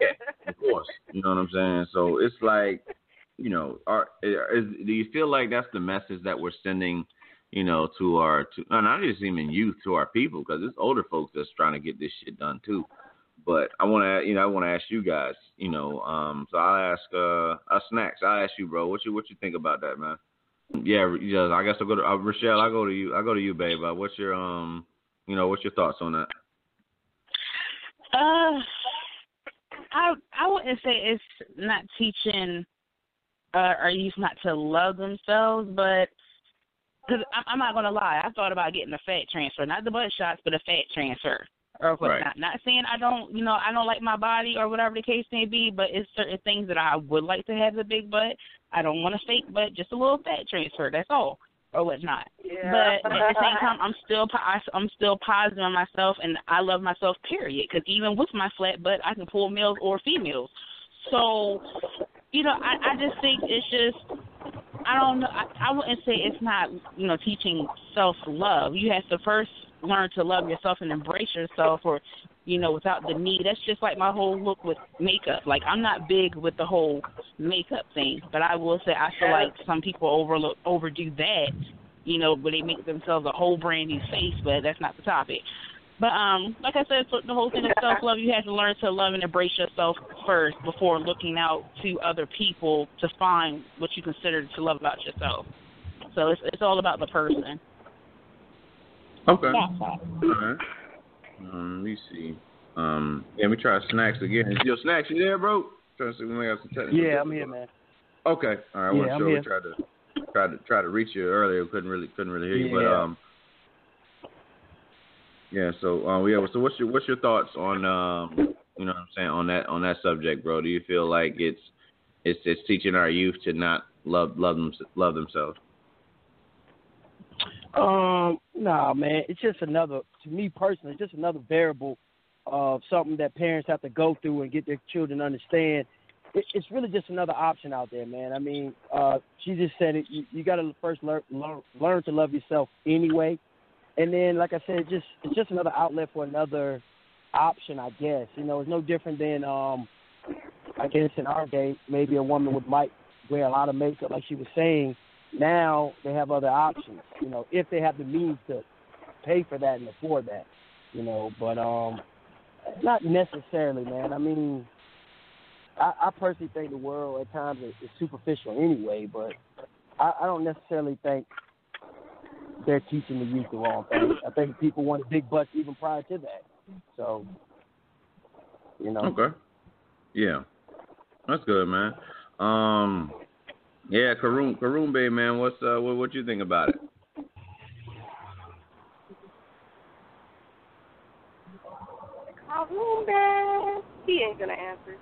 S3: yeah, of course. You know what I'm saying? So it's like, you know, are is, do you feel like that's the message that we're sending, you know, to our to and not just even youth to our people because it's older folks that's trying to get this shit done too. But I want to, you know, I want to ask you guys, you know, um, so I'll ask uh, uh snacks. I'll ask you, bro, what you what you think about that, man? Yeah, yeah. I guess I'll go to uh, Rochelle. I go to you. I go to you, babe. Uh, what's your um, you know, what's your thoughts on that?
S4: Uh, I I wouldn't say it's not teaching uh, our youth not to love themselves, but because I'm not gonna lie, I thought about getting a fat transfer, not the butt shots, but a fat transfer. Or
S3: Right.
S4: whatnot. Not saying I don't, you know, I don't like my body or whatever the case may be, but it's certain things that I would like to have a big butt. I don't want a fake butt, just a little fat transfer. That's all, or whatnot.
S5: yeah.
S4: But at the same time, I'm still I'm still positive on myself, and I love myself. Period. Because even with my flat butt, I can pull males or females. So, you know, I I just think it's just I don't know. I, I wouldn't say it's not you know teaching self love. You have to first learn to love yourself and embrace yourself, or you know, without the need. That's just like my whole look with makeup. Like I'm not big with the whole makeup thing, but I will say I feel like some people overlook overdo that. You know, where they make themselves a whole brand new face, but that's not the topic. But um, like I said, so the whole thing of self love, you have to learn to love and embrace yourself first before looking out to other people to find what you consider to love about yourself. So it's it's all about the person.
S3: Okay.
S4: That's all.
S3: All right. Um, let me see. Um, yeah, we try snacks again. Yo, snacks, you there, bro? Trying to see if we may have some technical.
S6: Yeah, I'm here, man.
S3: Okay. All right. I
S6: Yeah,
S3: wasn't
S6: I'm
S3: sure.
S6: here.
S3: We tried to tried to try to reach you earlier. Couldn't really couldn't really hear you. But
S6: Yeah.
S3: um. Yeah. So um. Yeah. So what's your what's your thoughts on um. You know what I'm saying on that on that subject, bro? Do you feel like it's it's it's teaching our youth to not love love them love themselves?
S6: Um, nah, man. It's just another. To me personally, it's just another variable of something that parents have to go through and get their children to understand. It, it's really just another option out there, man. I mean, uh, she just said it. You, you got to first learn, learn learn to love yourself anyway, and then, like I said, just it's just another outlet for another option, I guess. You know, it's no different than um, I guess in our day, maybe a woman would might wear a lot of makeup, like she was saying. Now they have other options, you know, if they have the means to pay for that and afford that, you know. But um, not necessarily, man. I mean, I, I personally think the world at times is, is superficial anyway, but I, I don't necessarily think they're teaching the youth the wrong thing. I think people wanted big butts even prior to that. So, you know.
S3: Okay. Yeah, that's good, man. Um, yeah, Karoon, Karoon Bay, man. What's uh, what, what you think about it?
S5: Karoon Bay. He ain't gonna answer.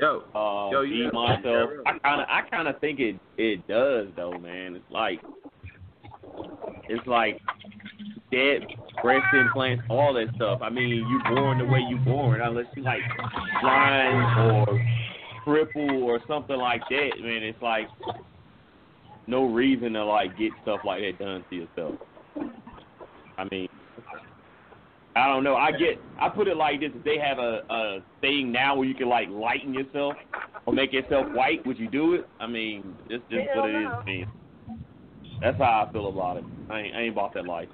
S3: Yo,
S7: Uh,
S3: Yo, you
S7: me
S3: got-
S7: myself, I kind of, I kind of think it, it does though, man. It's like, it's like dead breast implants, all that stuff. I mean, you born the way you born, unless you like blind or cripple or something like that, man. It's like no reason to like get stuff like that done to yourself. I mean, I don't know. I get. I put it like this: if they have a a thing now where you can like lighten yourself or make yourself white, would you do it? I mean, it's just
S5: Hell
S7: what it is
S5: no.
S7: to me. That's how I feel about it. I ain't, I ain't about that life.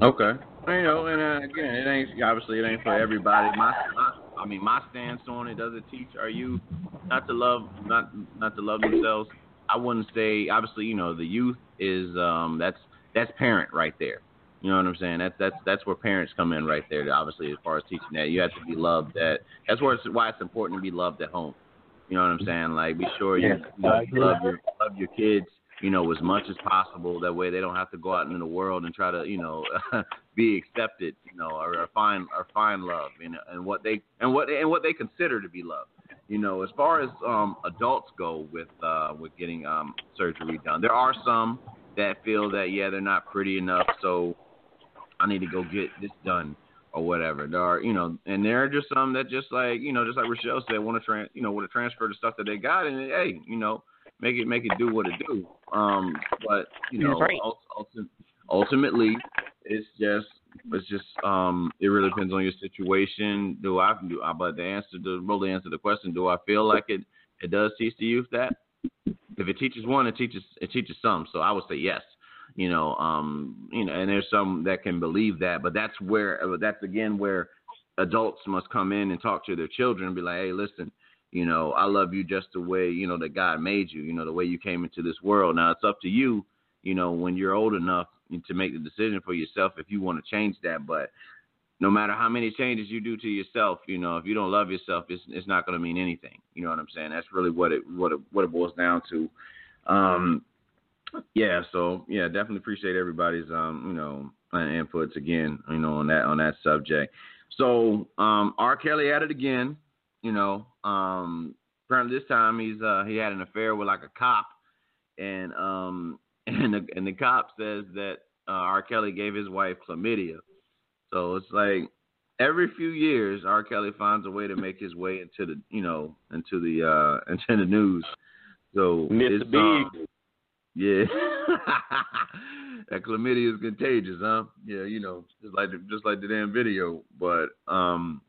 S3: Okay. You know, and uh, again, it ain't obviously it ain't for everybody. My, my, I mean, my stance on it does it teach our youth not to love, not not to love themselves. I wouldn't say obviously, you know, the youth is um that's that's parent right there. You know what I'm saying? That's that's that's where parents come in right there. Obviously, as far as teaching that, you have to be loved. At that's where it's, why it's important to be loved at home. You know what I'm saying? Like, be sure you, you know, love your love your kids. You know, as much as possible. That way, they don't have to go out into the world and try to, you know, be accepted. You know, or, or find or find love. You know, and what they and what and what they consider to be love. You know, as far as um, adults go with uh, with getting um, surgery done, there are some that feel that yeah they're not pretty enough, so I need to go get this done or whatever. There are you know, and there are just some that just like you know, just like Rochelle said, want to trans you know want to transfer the stuff that they got and hey you know make it make it do what it do. Um, but you know,
S4: right.
S3: ulti- ultimately, it's just it's just um it really depends on your situation. Do I do? I but the answer to really answer the question, do I feel like it it does teach the youth that? If it teaches one, it teaches it teaches some. So I would say yes. You know, um, you know, and there's some that can believe that, but that's where that's again where adults must come in and talk to their children and be like, hey, listen, you know, I love you just the way, you know, that God made you, you know, the way you came into this world. Now it's up to you, you know, when you're old enough to make the decision for yourself if you want to change that. But no matter how many changes you do to yourself, you know, if you don't love yourself, it's it's not going to mean anything. You know what I'm saying? That's really what it what it what it boils down to. Um, yeah. So yeah, definitely appreciate everybody's um, you know, inputs again, you know, on that on that subject. So um, R. Kelly at it again. You know, um, apparently this time he's uh, he had an affair with like a cop, and um, and the and the cop says that uh, R. Kelly gave his wife chlamydia. So it's like every few years, R. Kelly finds a way to make his way into the you know into the uh, into the news. So
S7: Mr.
S3: it's, um,
S7: Big.
S3: yeah. that chlamydia is contagious, huh? Yeah, you know, just like the, just like the damn video. But um,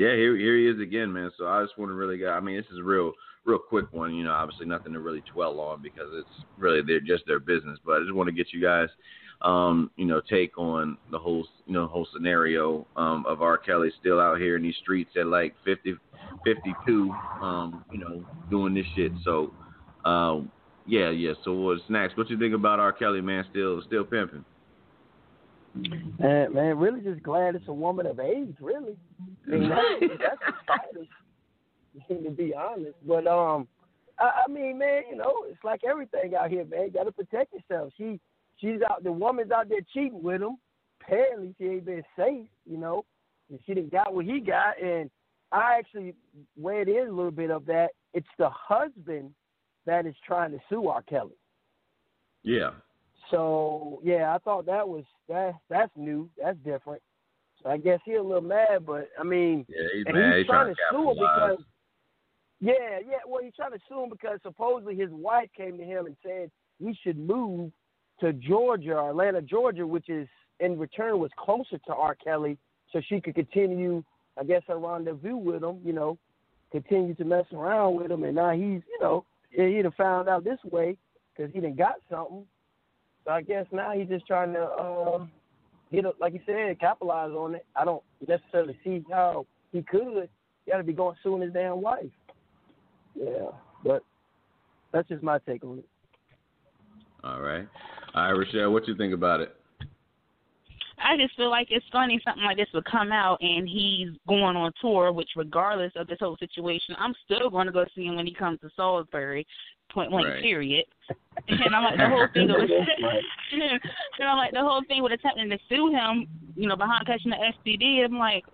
S3: yeah, here here he is again, man. So I just want to really get. I mean, this is a real real quick one. You know, obviously nothing to really dwell on because it's really they're just their business. But I just want to get you guys, um, you know, take on the whole you know whole scenario um, of R. Kelly still out here in these streets at like 50, 52, um, you know, doing this shit. So. Uh, yeah, yeah. So what's next? What you think about R. Kelly, man? Still, still pimping.
S6: Man, man, really just glad it's a woman of age, really. I mean, that's, that's exciting, to be honest. But um, I, I mean, man, you know, it's like everything out here, man. You got to protect yourself. She, she's out. The woman's out there cheating with him. Apparently, she ain't been safe, you know. And she didn't got what he got, and I actually weighed in a little bit of that. It's the husband that is trying to sue R. Kelly.
S3: Yeah.
S6: So yeah, I thought that was that that's new. That's different. So I guess he a little mad, but I mean,
S3: Yeah, he's
S6: and
S3: mad.
S6: he's trying, to sue him because yeah, yeah. Well, he's trying to sue him because supposedly his wife came to him and said we should move to Georgia, Atlanta, Georgia, which is in return was closer to R. Kelly, so she could continue, I guess, her rendezvous with him. You know, continue to mess around with him, and now he's, you know, he'd have found out this way because he didn't got something. So I guess now he's just trying to uh, get, a, like you said, capitalize on it. I don't necessarily see how he could. He got to be going suing his damn wife. Yeah, but that's just my take on it.
S3: All right. All right, Rochelle, what you think about it?
S4: I just feel like it's funny something like this would come out and he's going on tour, which regardless of this whole situation, I'm still going to go see him when he comes to Salisbury, point blank,
S3: Right.
S4: period. And I'm like the whole thing was, and I'm like the whole thing with attempting to sue him, you know, behind catching the STD. I'm like,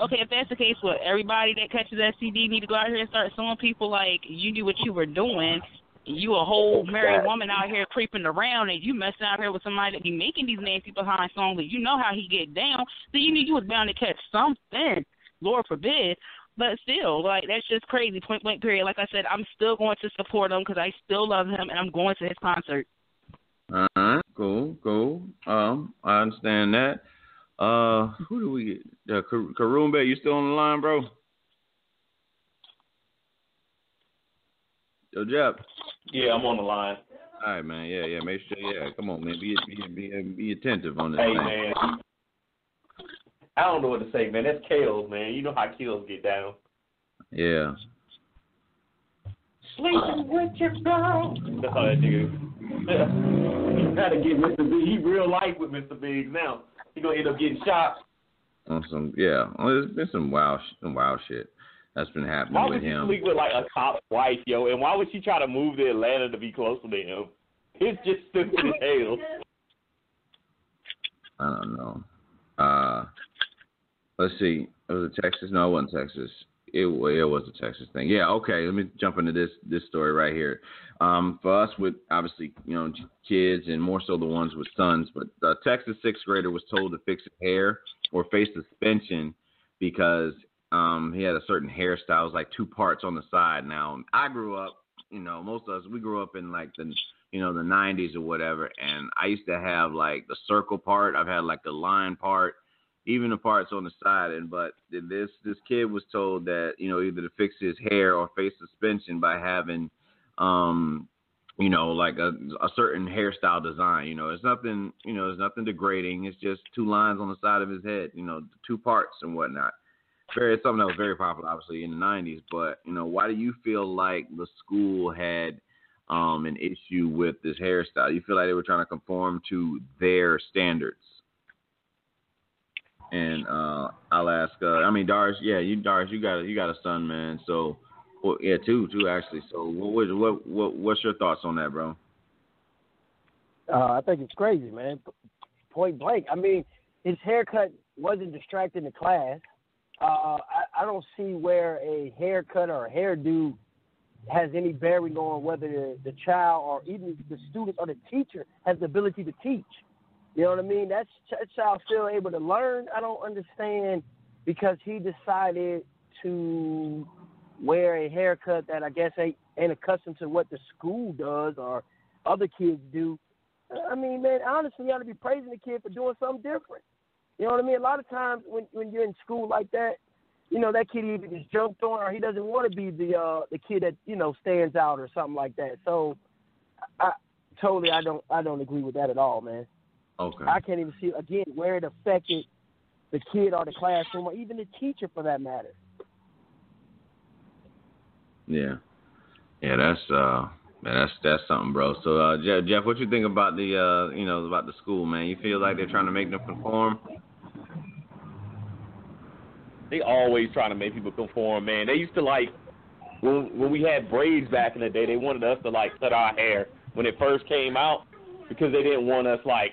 S4: okay, if that's the case, what everybody that catches STD need to go out here and start suing people like you knew what you were doing. You a whole married woman out here creeping around and you messing out here with somebody that be making these nasty behind songs and you know how he get down, then you knew you was bound to catch something. Lord forbid. But still, like that's just crazy. Point blank period. Like I said, I'm still going to support him because I still love him and I'm going to his concert.
S3: Uh huh. cool, cool. Um, I understand that. Uh, who do we get? Uh, Kar- Karumbe, you still on the line, bro? Yo, Jeff.
S7: Yeah, I'm on the line.
S3: All right, man. Yeah, yeah. Make sure. Yeah, come on, man. Be be be, be attentive on this
S7: Hey
S3: thing.
S7: man, I don't know what to say, man. That's Kales, man. You know how Kales get down.
S3: Yeah.
S7: Sleeping with your girl. That's how that nigga. He's trying to get Mr. Big. He real life with Mr. Biggs now. He gonna end up getting shot.
S3: On some. Yeah. Well, there's been some wild, sh- some wild shit that's been happening
S7: Why
S3: with
S7: would you
S3: him.
S7: sleep with like a cop's wife, yo? And why would she try to move to Atlanta to be closer to him? It's just stupid as hell.
S3: I don't know. Uh, let's see. It was it Texas? No, it wasn't Texas. It it was a Texas thing. Yeah. Okay. Let me jump into this this story right here. Um, for us with obviously you know kids and more so the ones with sons, but the Texas sixth grader was told to fix his hair or face suspension because um he had a certain hairstyle. It was like two parts on the side. Now I grew up, you know, most of us we grew up in like the you know, the 90s or whatever. And I used to have like the circle part. I've had like the line part, even the parts on the side. And but this this kid was told that you know either to fix his hair or face suspension by having, um, you know, like a a certain hairstyle design. You know, it's nothing. You know, it's nothing degrading. It's just two lines on the side of his head. You know, two parts and whatnot. Very something that was very popular, obviously, in the 90s. But you know, why do you feel like the school had um, an issue with this hairstyle? You feel like they were trying to conform to their standards? And uh, I'll ask. Uh, I mean, Darius. Yeah, you Darius, you got you got a son, man. So, well, yeah, two, two actually. So, what what what what's your thoughts on that, bro?
S6: Uh, I think it's crazy, man. Point blank. I mean, his haircut wasn't distracting the class. Uh, I, I don't see where a haircut or a hairdo has any bearing on whether the, the child or even the student or the teacher has the ability to teach. You know what I mean? That's that child still able to learn. I don't understand because he decided to wear a haircut that I guess ain't, ain't accustomed to what the school does or other kids do. I mean, man, honestly, you ought to be praising the kid for doing something different. You know what I mean? A lot of times when when you're in school like that, you know that kid either just jumped on or he doesn't want to be the uh the kid that you know stands out or something like that. So, I totally I don't I don't agree with that at all, man.
S3: Okay.
S6: I can't even see again where it affected the kid or the classroom or even the teacher for that matter.
S3: Yeah. Yeah, that's uh man, that's that's something, bro. So uh Jeff, Jeff, what you think about the uh you know, about the school, man? You feel like they're trying to make them conform?
S7: They always trying to make people conform, man. They used to like when when we had braids back in the day. They wanted us to like cut our hair when it first came out because they didn't want us like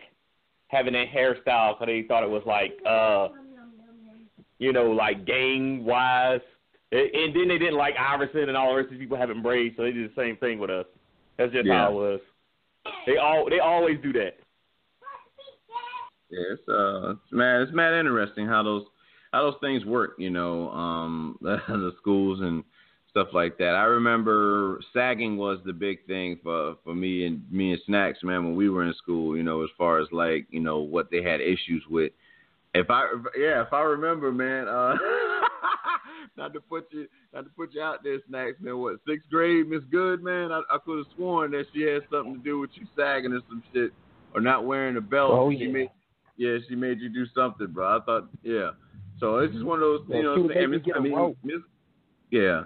S7: having that hairstyle because they thought it was like uh you know like gang wise. And and then they didn't like Iverson and all the rest of these people having braids, so they did the same thing with us. That's just
S3: Yeah.
S7: how it was. They all they always do that.
S3: Yeah, it's uh, it's mad, it's mad interesting how those how those things work. You know, um, the schools and stuff like that. I remember sagging was the big thing for for me and me and Snacks, man, when we were in school. You know, as far as like you know what they had issues with. If I yeah, if I remember, man, uh, not to put you not to put you out there, Snacks, man. What sixth grade, Miss Good, man? I, I could have sworn that she had something to do with you sagging or some shit or not wearing a belt.
S6: Oh,
S3: she
S6: yeah.
S3: made yeah, she made you do something, bro. I thought yeah. So it's just one of those, you know,
S6: she
S3: what I'm saying?
S6: me get
S3: mean. Miss, yeah.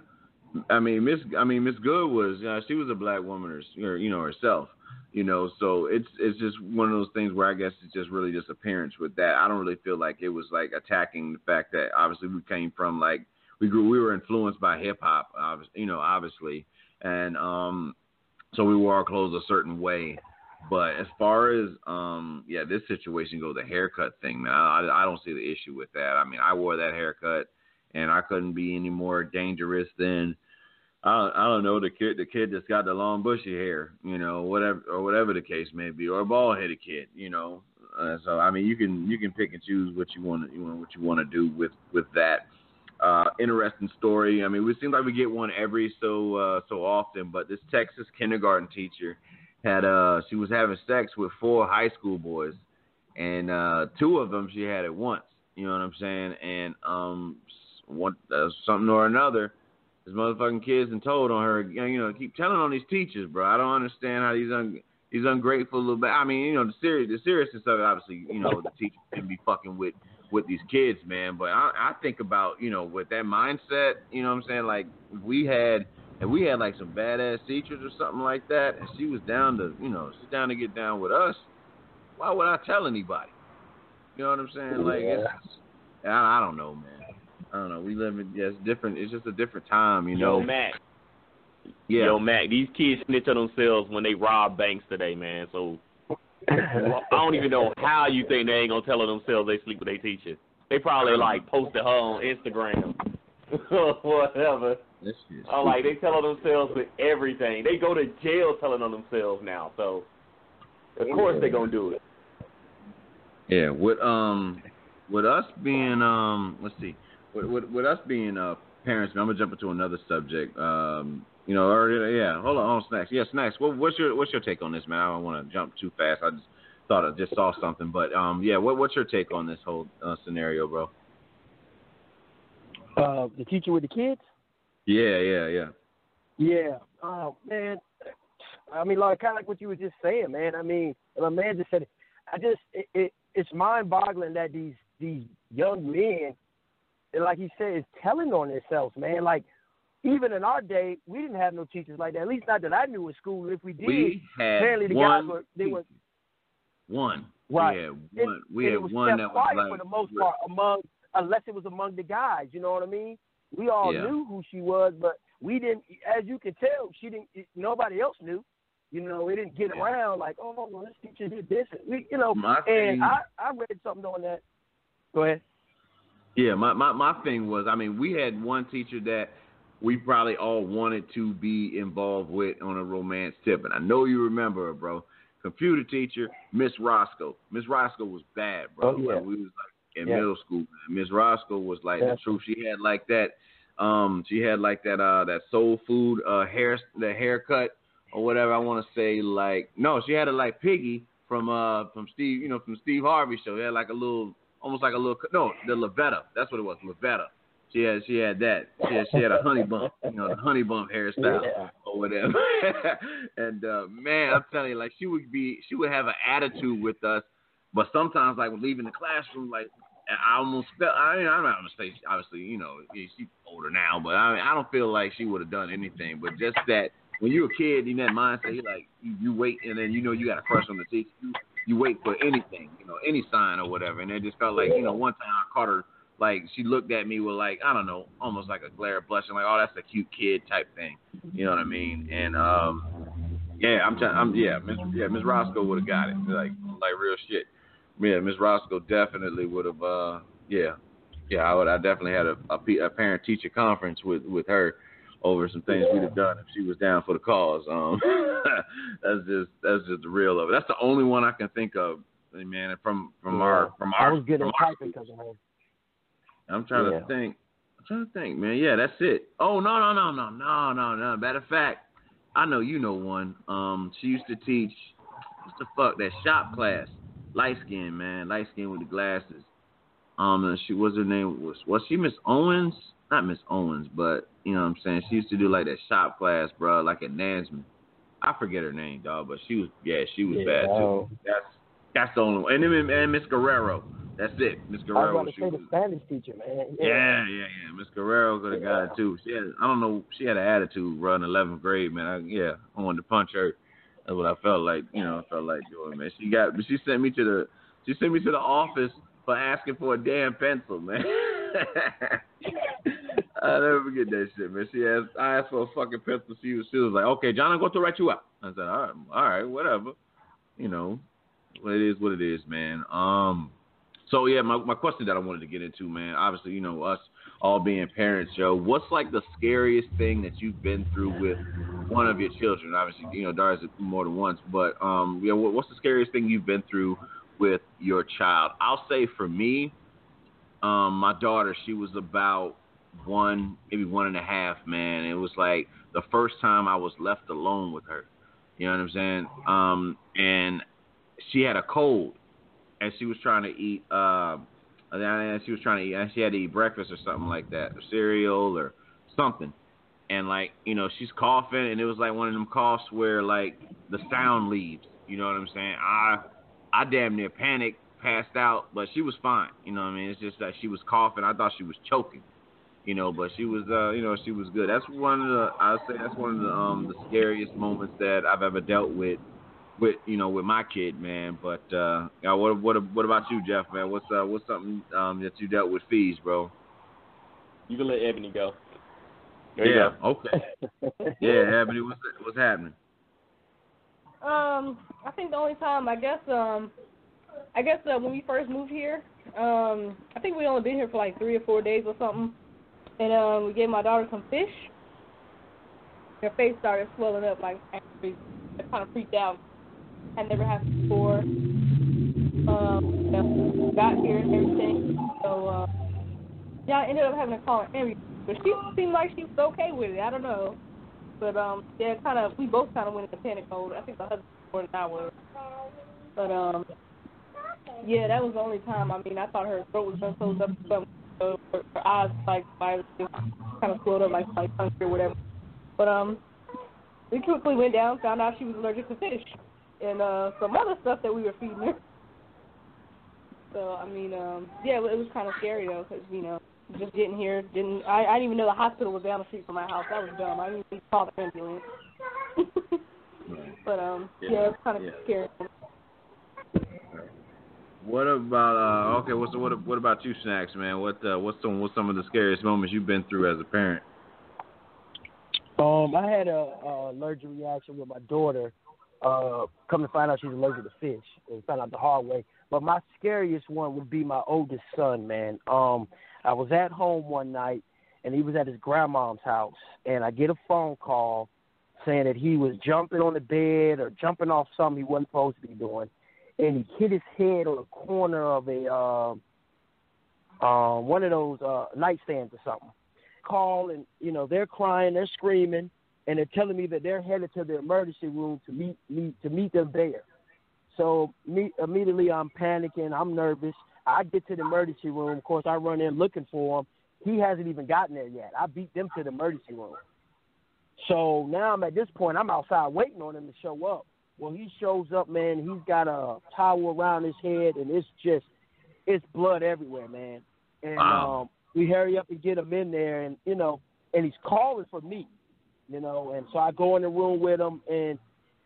S3: I mean, Miss. I mean, Miss Good was. You know, she was a black woman, her, her- you know, herself. You know, so it's it's just one of those things where I guess it's just really just appearance with that. I don't really feel like it was like attacking the fact that obviously we came from like we grew we were influenced by hip hop, you know, obviously, and um, so we wore our clothes a certain way. But as far as um, yeah, this situation goes, the haircut thing, man, I, I don't see the issue with that. I mean, I wore that haircut and I couldn't be any more dangerous than I I don't know the kid the kid that's got the long bushy hair, you know, whatever or whatever the case may be, or a bald headed kid, you know. Uh, so I mean, you can you can pick and choose what you want to you know what you want to do with with that. Uh, interesting story. I mean, we seem like we get one every so uh, so often, but this Texas kindergarten teacher had uh she was having sex with four high school boys, and uh two of them she had at once. You know what I'm saying? And um one uh, something or another, his motherfucking kids and told on her. You know, keep telling on these teachers, bro. I don't understand how these un these ungrateful little. Ba- I mean, you know, the serious the seriousness of it. Obviously, you know, the teachers can be fucking with with these kids, man. But I, I think about you know with that mindset. You know what I'm saying? Like if we had. And we had like some badass teachers or something like that, and she was down to, you know, she's down to get down with us. Why would I tell anybody? You know what I'm saying? Like, it's, I, I don't know, man. I don't know. We live in yeah, it's different. It's just a different time, you know.
S7: Yo, Mac.
S3: yeah.
S7: Yo, Mac. These kids snitch on themselves when they rob banks today, man. So I don't even know how you think they ain't gonna tell on themselves they sleep with their teacher. They probably like posted her on Instagram or whatever.
S3: This shit.
S7: I'm like they tell on themselves with everything. They go to jail telling on themselves now. So of course they gonna do it.
S3: Yeah, with um, with us being um, let's see, with with, with us being uh parents, I'm gonna jump into another subject. Um, you know, or yeah, hold on, on, snacks. Yeah, snacks. What, what's your what's your take on this, man? I don't want to jump too fast. I just thought I just saw something, but um, yeah, what what's your take on this whole uh, scenario, bro?
S6: Uh, the teacher with the kids.
S3: Yeah, yeah, yeah.
S6: Yeah. Oh man. I mean, like kind of like what you were just saying, man. I mean, my man just said it. I just it, it it's mind-boggling that these these young men, like he said, is telling on themselves, man. Like even in our day, we didn't have no teachers like that. At least not that I knew in school. If we did,
S3: We
S6: apparently the guys were they were
S3: one.
S6: Right.
S3: We had one. We had one that was like
S6: for the most part among unless it was among the guys. You know what I mean? We all
S3: Yeah.
S6: knew who she was, but we didn't. As you can tell, she didn't. Nobody else knew. You know, it didn't get
S3: Yeah.
S6: around like, oh, well, this teacher did this. We, you know,
S3: My thing-
S6: and I I read something on that. Go ahead.
S3: Yeah, my, my my thing was, I mean, we had one teacher that we probably all wanted to be involved with on a romance tip, and I know you remember her, bro. Computer teacher, Miss Roscoe. Miss Roscoe was bad, bro.
S6: Oh, yeah.
S3: Like, we was like in
S6: Yeah.
S3: middle school. Miss Roscoe was like
S6: Yeah.
S3: the truth. She had like that, um, she had like that uh that soul food uh hair the haircut or whatever. I want to say like no, she had it like Piggy from uh from Steve, you know, from Steve Harvey show. She had like a little almost like a little no, the Lovita. That's what it was, Lovita. She had she had that. She had she had a honey bump, you know, the honey bump hairstyle
S6: Yeah.
S3: or whatever. and uh man, I'm telling you, like she would be she would have an attitude with us, but sometimes like leaving the classroom, like I almost felt. I mean, I'm not gonna say obviously, you know, she's older now, but I mean, I don't feel like she would have done anything. But just that when you're a kid in that mindset, you like you, you wait, and then you know you got a crush on the teacher. You you wait for anything, you know, any sign or whatever. And it just felt like, you know, one time I caught her like she looked at me with like I don't know, almost like a glare of blushing, like oh that's a cute kid type thing. You know what I mean? And um, yeah, I'm trying. I'm yeah, Miss yeah Miss Roscoe would have got it, like like real shit. Yeah, Miss Roscoe definitely would have. uh Yeah, yeah, I would. I definitely had a, a, a parent teacher conference with with her over some things we'd have done if she was down for the cause. Um, that's just that's just the real of it. That's the only one I can think of man. From from
S6: Yeah.
S3: our from our. I
S6: was
S3: our-
S6: typing because of her.
S3: I'm trying
S6: Yeah.
S3: to think. I'm trying to think, man. Yeah, that's it. Oh no no no no no no no. Matter of fact, I know you know one. Um, she used to teach. What's the fuck that shop class? Light skin man, light skin with the glasses. Um, she was her name was was she Miss Owens? Not Miss Owens, but you know what I'm saying. She used to do like that shop class, bro, like at Nansemond. I forget her name, dog, but she was yeah, she was
S6: Yeah,
S3: bad too.
S6: oh.
S3: That's that's the only one. And then and Miss Guerrero. That's it. Miss Guerrero.
S6: I was about to say the Spanish teacher, man.
S3: yeah, yeah, yeah. yeah. Miss Guerrero could have got it too. She had, I don't know, she had an attitude, bro, in eleventh grade, man. I, yeah, I wanted to punch her. That's what I felt like, you know, I felt like doing, man. She got, she sent me to the, she sent me to the office for asking for a damn pencil, man. I'll never forget that shit, man. She asked, I asked for a fucking pencil. She was, she was like, okay, John, I'm going to write you up. I said, all right, all right, whatever. You know, it is what it is, man. Um, so yeah, my my question that I wanted to get into, man. Obviously, you know us all being parents, Joe. What's like the scariest thing that you've been through with one of your children? Obviously, you know Darius more than once, but um, yeah, what, what's the scariest thing you've been through with your child? I'll say for me, um, my daughter, she was about one, maybe one and a half, man. It was like the first time I was left alone with her. You know what I'm saying? Um, and she had a cold and she was trying to eat um and she was trying to eat and she had to eat breakfast or something like that or cereal or something and like you know she's coughing and it was like one of them coughs where like the sound leaves you know what i'm saying i i damn near panicked passed out but she was fine you know what i mean it's just that she was coughing i thought she was choking you know but she was uh you know she was good that's one of the i'll say that's one of the um the scariest moments that i've ever dealt with with you know with my kid, man. But uh, yeah, what what what about you, Jeff, man? What's uh what's something um that you dealt with fees, bro?
S7: You can let Ebony go. There
S3: yeah.
S7: go.
S3: Okay. yeah, Ebony, what's what's happening?
S5: Um, I think the only time I guess um I guess uh, when we first moved here, um, I think we only been here for like three or four days or something. And um we gave my daughter some fish. Her face started swelling up like I kinda freaked out. I never had before. Um, got here and everything. So uh yeah, I ended up having to call her Emmy. But she seemed like she was okay with it. I don't know. But um, yeah, kind of. We both kind of went into panic mode. I think the husband more than I was. But um, yeah, that was the only time. I mean, I thought her throat was gonna close up or something. So her, her eyes like my just kind of swelled up like like hungry or whatever. But um, we quickly went down, found out she was allergic to fish and uh some other stuff that we were feeding her. So I mean, um, yeah, it was kind of scary though, because you know, just getting here, didn't I, I didn't even know the hospital was down the street from my house. That was dumb. I didn't even call the ambulance. but um, yeah,
S3: Yeah,
S5: it's kind of
S3: yeah.
S5: scary.
S3: What about uh okay? What's what what about you, snacks, man? What uh, what's some what's some of the scariest moments you've been through as a parent?
S6: Um, I had a, a allergic reaction with my daughter. Uh, come to find out she's allergic to fish, and found out the hard way. But my scariest one would be my oldest son, man. Um, I was at home one night, and he was at his grandmom's house, and I get a phone call saying that he was jumping on the bed or jumping off something he wasn't supposed to be doing, and he hit his head on the corner of a uh, um, one of those uh, nightstands or something call and you know they're crying, they're screaming, and they're telling me that they're headed to the emergency room to meet meet to meet them there. So me, immediately I'm panicking, I'm nervous. I get to the emergency room. Of course, I run in looking for him. He hasn't even gotten there yet. I beat them to the emergency room. So now I'm at this point. I'm outside waiting on him to show up. Well, he shows up, man. He's got a towel around his head, and it's just it's blood everywhere, man. And
S3: Wow.
S6: um, we hurry up and get him in there, and you know, and he's calling for me, you know, and so I go in the room with him, and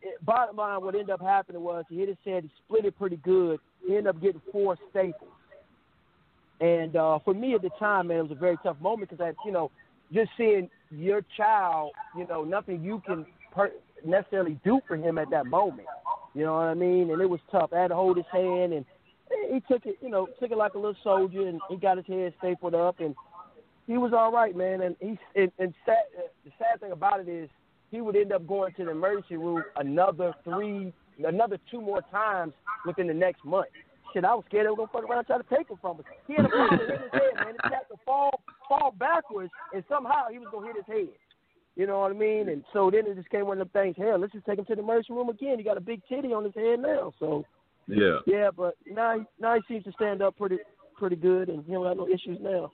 S6: it, bottom line, what ended up happening was he hit his head, he split it pretty good. He ended up getting four staples, and uh, for me at the time, man, it was a very tough moment because I, you know, just seeing your child, you know, nothing you can per- necessarily do for him at that moment. You know what I mean? And it was tough. I had to hold his hand, and he took it, you know, took it like a little soldier, and he got his head stapled up, and he was all right, man. And he and, and sad, the sad thing about it is he would end up going to the emergency room another three, another two more times within the next month. Shit, I was scared they were gonna fuck around and try to take him from us. He had a problem hit his head, man. He had to fall fall backwards, and somehow he was gonna hit his head. You know what I mean? And so then it just came one of the things. Hell, let's just take him to the emergency room again. He got a big titty on his head now. So
S3: Yeah.
S6: yeah, but now he, now he seems to stand up pretty pretty good, and he don't have no issues now.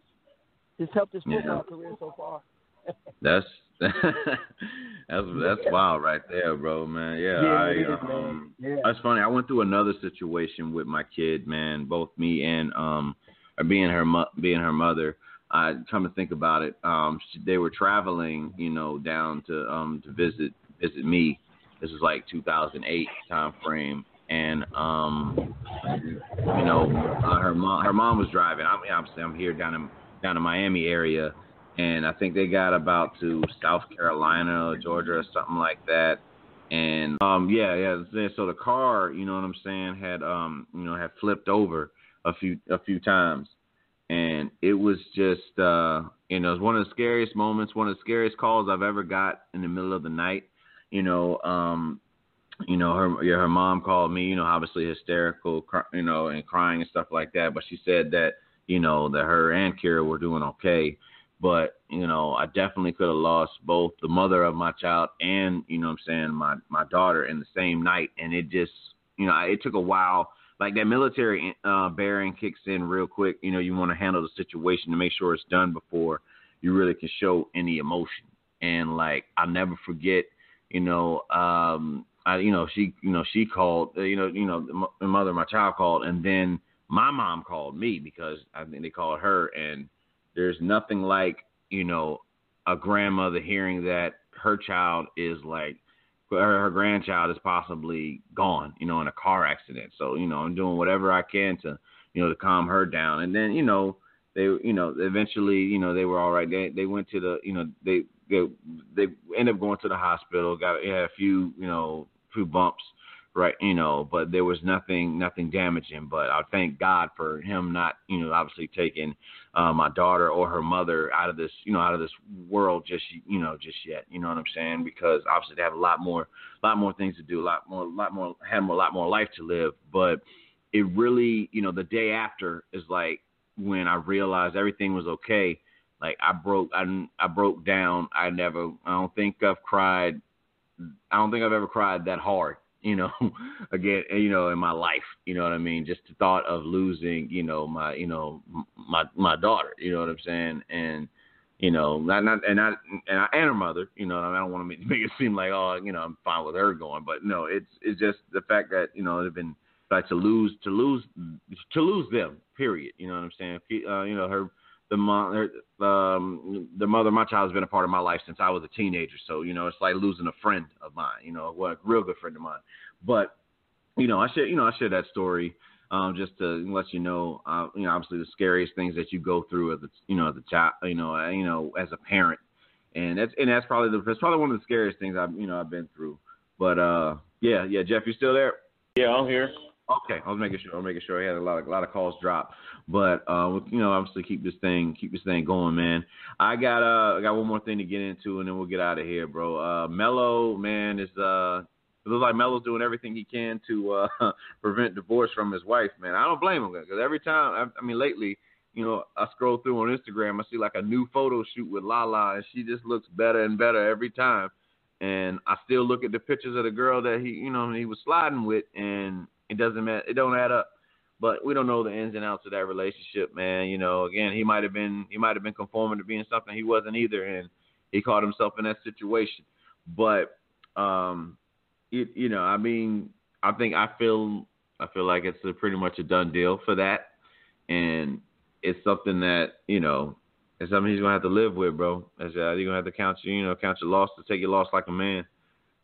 S6: Just helped his
S3: Yeah.
S6: football career so far.
S3: That's that's that's wild right there, bro, man. Yeah,
S6: Yeah,
S3: I,
S6: is, man.
S3: um,
S6: Yeah.
S3: that's funny. I went through another situation with my kid, man. Both me and um, or being her mo- being her mother. I come to think about it, um, they were traveling, you know, down to um to visit visit me. This is like 2008 time frame, and um, you know, uh, her mom her mom was driving. I'm obviously I'm here down in down in Miami area, and I think they got about to South Carolina or Georgia or something like that. And um, yeah, yeah. So the car, you know what I'm saying, had um, you know, had flipped over a few a few times, and it was just uh, you know, it was one of the scariest moments, one of the scariest calls I've ever got in the middle of the night. You know, um, you know, her yeah, her mom called me, you know, obviously hysterical, cry, you know, and crying and stuff like that. But she said that, you know, that her and Kira were doing okay. But, you know, I definitely could have lost both the mother of my child and, you know I'm saying, my my daughter in the same night. And it just you know, it took a while. Like that military uh bearing kicks in real quick. You know, you want to handle the situation to make sure it's done before you really can show any emotion. And like I'll never forget, you know, um I, you know, she, you know, she called, uh, you know, you know, the mo- the mother of my child called, and then my mom called me because I think they called her, and there's nothing like, you know, a grandmother hearing that her child is like, her, her grandchild is possibly gone, you know, in a car accident. So, you know, I'm doing whatever I can to, you know, to calm her down, and then, you know, they, you know, eventually, you know, they were all right. They, they went to the, you know, they, they, they ended up going to the hospital. Got had a few, you know, few bumps, right? You know, but there was nothing, nothing damaging. But I thank God for him not, you know, obviously taking uh, my daughter or her mother out of this, you know, out of this world just, you know, just yet. You know what I'm saying? Because obviously they have a lot more, a lot more things to do, a lot more, a lot more, have a lot more life to live. But it really, you know, the day after is like when I realized everything was okay like I broke I I broke down. I never I don't think I've cried I don't think I've ever cried that hard, you know, again, you know, in my life, you know what I mean? Just the thought of losing, you know, my, you know, my my daughter, you know what I'm saying? And you know, not not and I and I and her mother, you know, I don't want to make, make it seem like oh, you know, I'm fine with her going, but no, it's it's just the fact that you know they've been like to lose to lose to lose them, period. You know what I'm saying? Uh, you know, her the mom, her, um, the mother of my child has been a part of my life since I was a teenager. So you know, it's like losing a friend of mine. You know, well, a real good friend of mine. But you know, I share, you know, I share that story um, just to let you know, uh, you know, obviously the scariest things that you go through as a, you know, as a child, you know, uh, you know, as a parent, and that's and that's probably the that's probably one of the scariest things I've you know I've been through. But uh, yeah, yeah, Jeff, you still there?
S7: Yeah, I'm here.
S3: Okay, I was making sure. I was making sure. He had a lot of a lot of calls drop, but uh, you know, obviously keep this thing keep this thing going, man. I got uh, I got one more thing to get into, and then we'll get out of here, bro. Uh, Melo, man, is uh, it looks like Melo's doing everything he can to uh, prevent divorce from his wife, man. I don't blame him because every time, I, I mean, lately, you know, I scroll through on Instagram, I see like a new photo shoot with Lala, and she just looks better and better every time. And I still look at the pictures of the girl that he, you know, he was sliding with, and it doesn't matter. It don't add up. But we don't know the ins and outs of that relationship, man. You know, again, he might have been he might have been conforming to being something he wasn't either, and he caught himself in that situation. But um, it, you know, I mean, I think I feel I feel like it's a pretty much a done deal for that, and it's something that you know, it's something he's gonna have to live with, bro. As uh, you're gonna have to count your, you know, count your loss to take your loss like a man.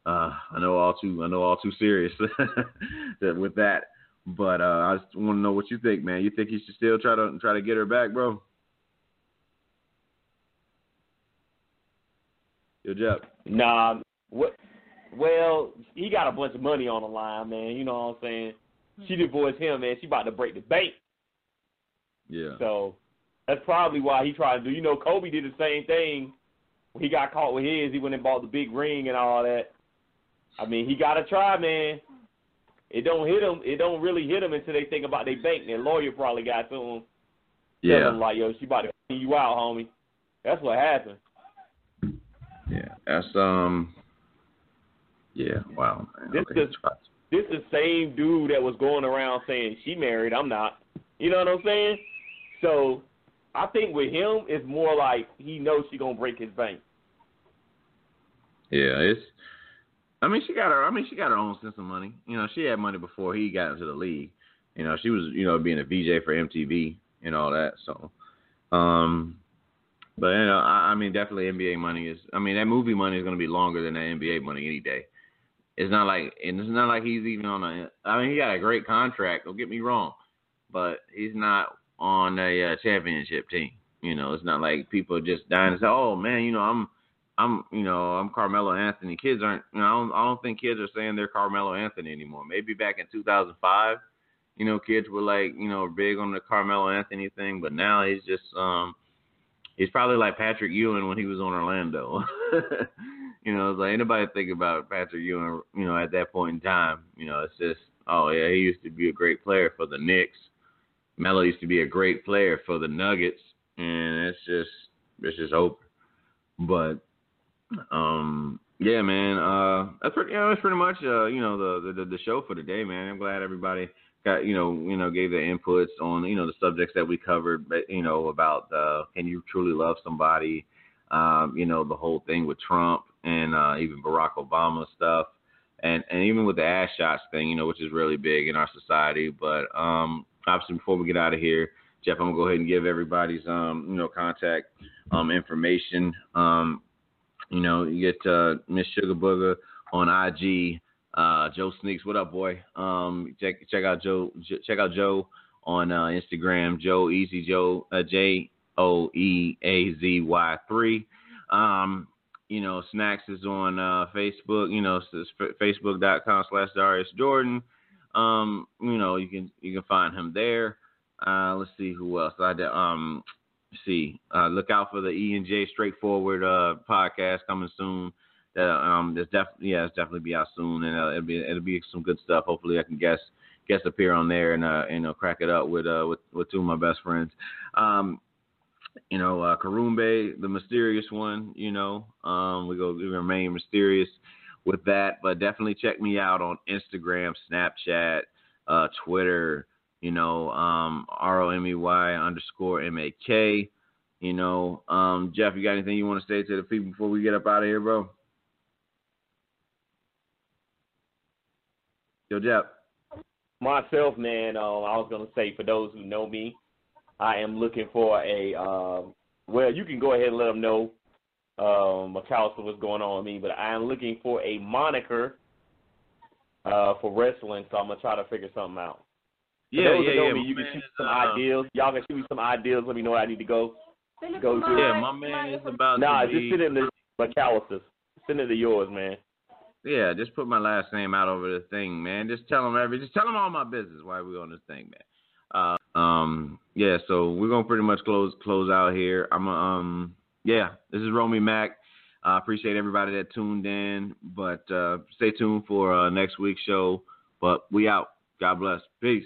S3: Uh, I know all too, I know all too serious with that. But uh, I just want to know what you think, man. You think he should still try to try to get her back, bro? Yo, Jeff.
S7: Nah, what? Well, he got a bunch of money on the line, man. You know what I'm saying? She divorced him, man. She about to break the bank.
S3: Yeah.
S7: So that's probably why he tried to do. You know, Kobe did the same thing. When he got caught with his, he went and bought the big ring and all that. I mean, he got to try, man. it don't hit him. It don't really hit him until they think about their bank. Their lawyer probably got to them.
S3: Yeah.
S7: Them like, yo, she about to you out, homie. That's what happened.
S3: Yeah. That's um. Yeah. Wow. Man.
S7: This
S3: okay.
S7: is- This the same dude that was going around saying she married. I'm not. You know what I'm saying? So I think with him, it's more like he knows she gonna break his bank.
S3: Yeah, it's. I mean, she got her. I mean, she got her own sense of money. You know, she had money before he got into the league. You know, she was, you know, being a VJ for MTV and all that. So, um, but you know, I, I mean, definitely NBA money is. I mean, that movie money is going to be longer than that NBA money any day. It's not like, and it's not like he's even on a. I mean, he got a great contract. Don't get me wrong, but he's not on a uh, championship team. You know, it's not like people just dying to say, "Oh man, you know, I'm." I'm, you know, I'm Carmelo Anthony. Kids aren't, you know, I don't, I don't think kids are saying they're Carmelo Anthony anymore. Maybe back in 2005, you know, kids were like, you know, big on the Carmelo Anthony thing, but now he's just, um, he's probably like Patrick Ewing when he was on Orlando. you know, it's like anybody think about Patrick Ewing, you know, at that point in time, you know, it's just, oh yeah, he used to be a great player for the Knicks. Melo used to be a great player for the Nuggets, and it's just, it's just over. But um, yeah, man. Uh, that's pretty. You know, that's pretty much. Uh, you know, the, the the show for today, man. I'm glad everybody got you know you know gave their inputs on you know the subjects that we covered. But you know about uh, can you truly love somebody? Um, you know the whole thing with Trump and uh, even Barack Obama stuff, and and even with the ass shots thing, you know, which is really big in our society. But um, obviously, before we get out of here, Jeff, I'm gonna go ahead and give everybody's um, you know contact um, information. Um, you know, you get uh, Miss Sugar Booger on IG. Uh, Joe Sneaks, what up, boy? Um, check check out Joe. Check out Joe on uh, Instagram. Joe Easy Joe uh, J O E A Z Y three. Um, you know, Snacks is on uh, Facebook. You know, Facebook.com slash Darius Jordan. Um, you know, you can you can find him there. Uh, let's see who else. I did, um see. Uh, look out for the E and J Straightforward uh, podcast coming soon. That um, there's definitely yeah, it's definitely be out soon, and uh, it'll be it'll be some good stuff. Hopefully, I can guess guest appear on there and uh, you know crack it up with uh with, with two of my best friends. Um, you know, uh, Karumbe, the mysterious one. You know, um, we go we remain mysterious with that, but definitely check me out on Instagram, Snapchat, uh, Twitter you know, um, R O M E Y underscore M A K. You know, um, Jeff, you got anything you want to say to the people before we get up out of here, bro? Yo, Jeff.
S7: Myself, man, um, I was gonna say for those who know me, I am looking for a. Um, well, you can go ahead and let them know, um, McAllister, what's going on with me, but I am looking for a moniker uh, for wrestling, so I'm gonna try to figure something out. For
S3: Yeah,
S7: those
S3: yeah,
S7: that know
S3: yeah.
S7: me,
S3: my
S7: you can shoot
S3: is,
S7: some
S3: uh,
S7: ideas. Y'all can shoot me some ideas. Let me know where I need to go. Go to.
S3: Yeah, my man is about to.
S7: Nah,
S3: just
S7: send it to McAllister's. Send it to yours, man.
S3: Yeah, just put my last name out over the thing, man. Just tell them every, just tell them all my business Why we on this thing, man. Uh, um, yeah, so we're gonna pretty much close close out here. I'm um, yeah, this is Romy Mac. I appreciate everybody that tuned in, but uh, stay tuned for uh, next week's show. But we out. God bless. Peace.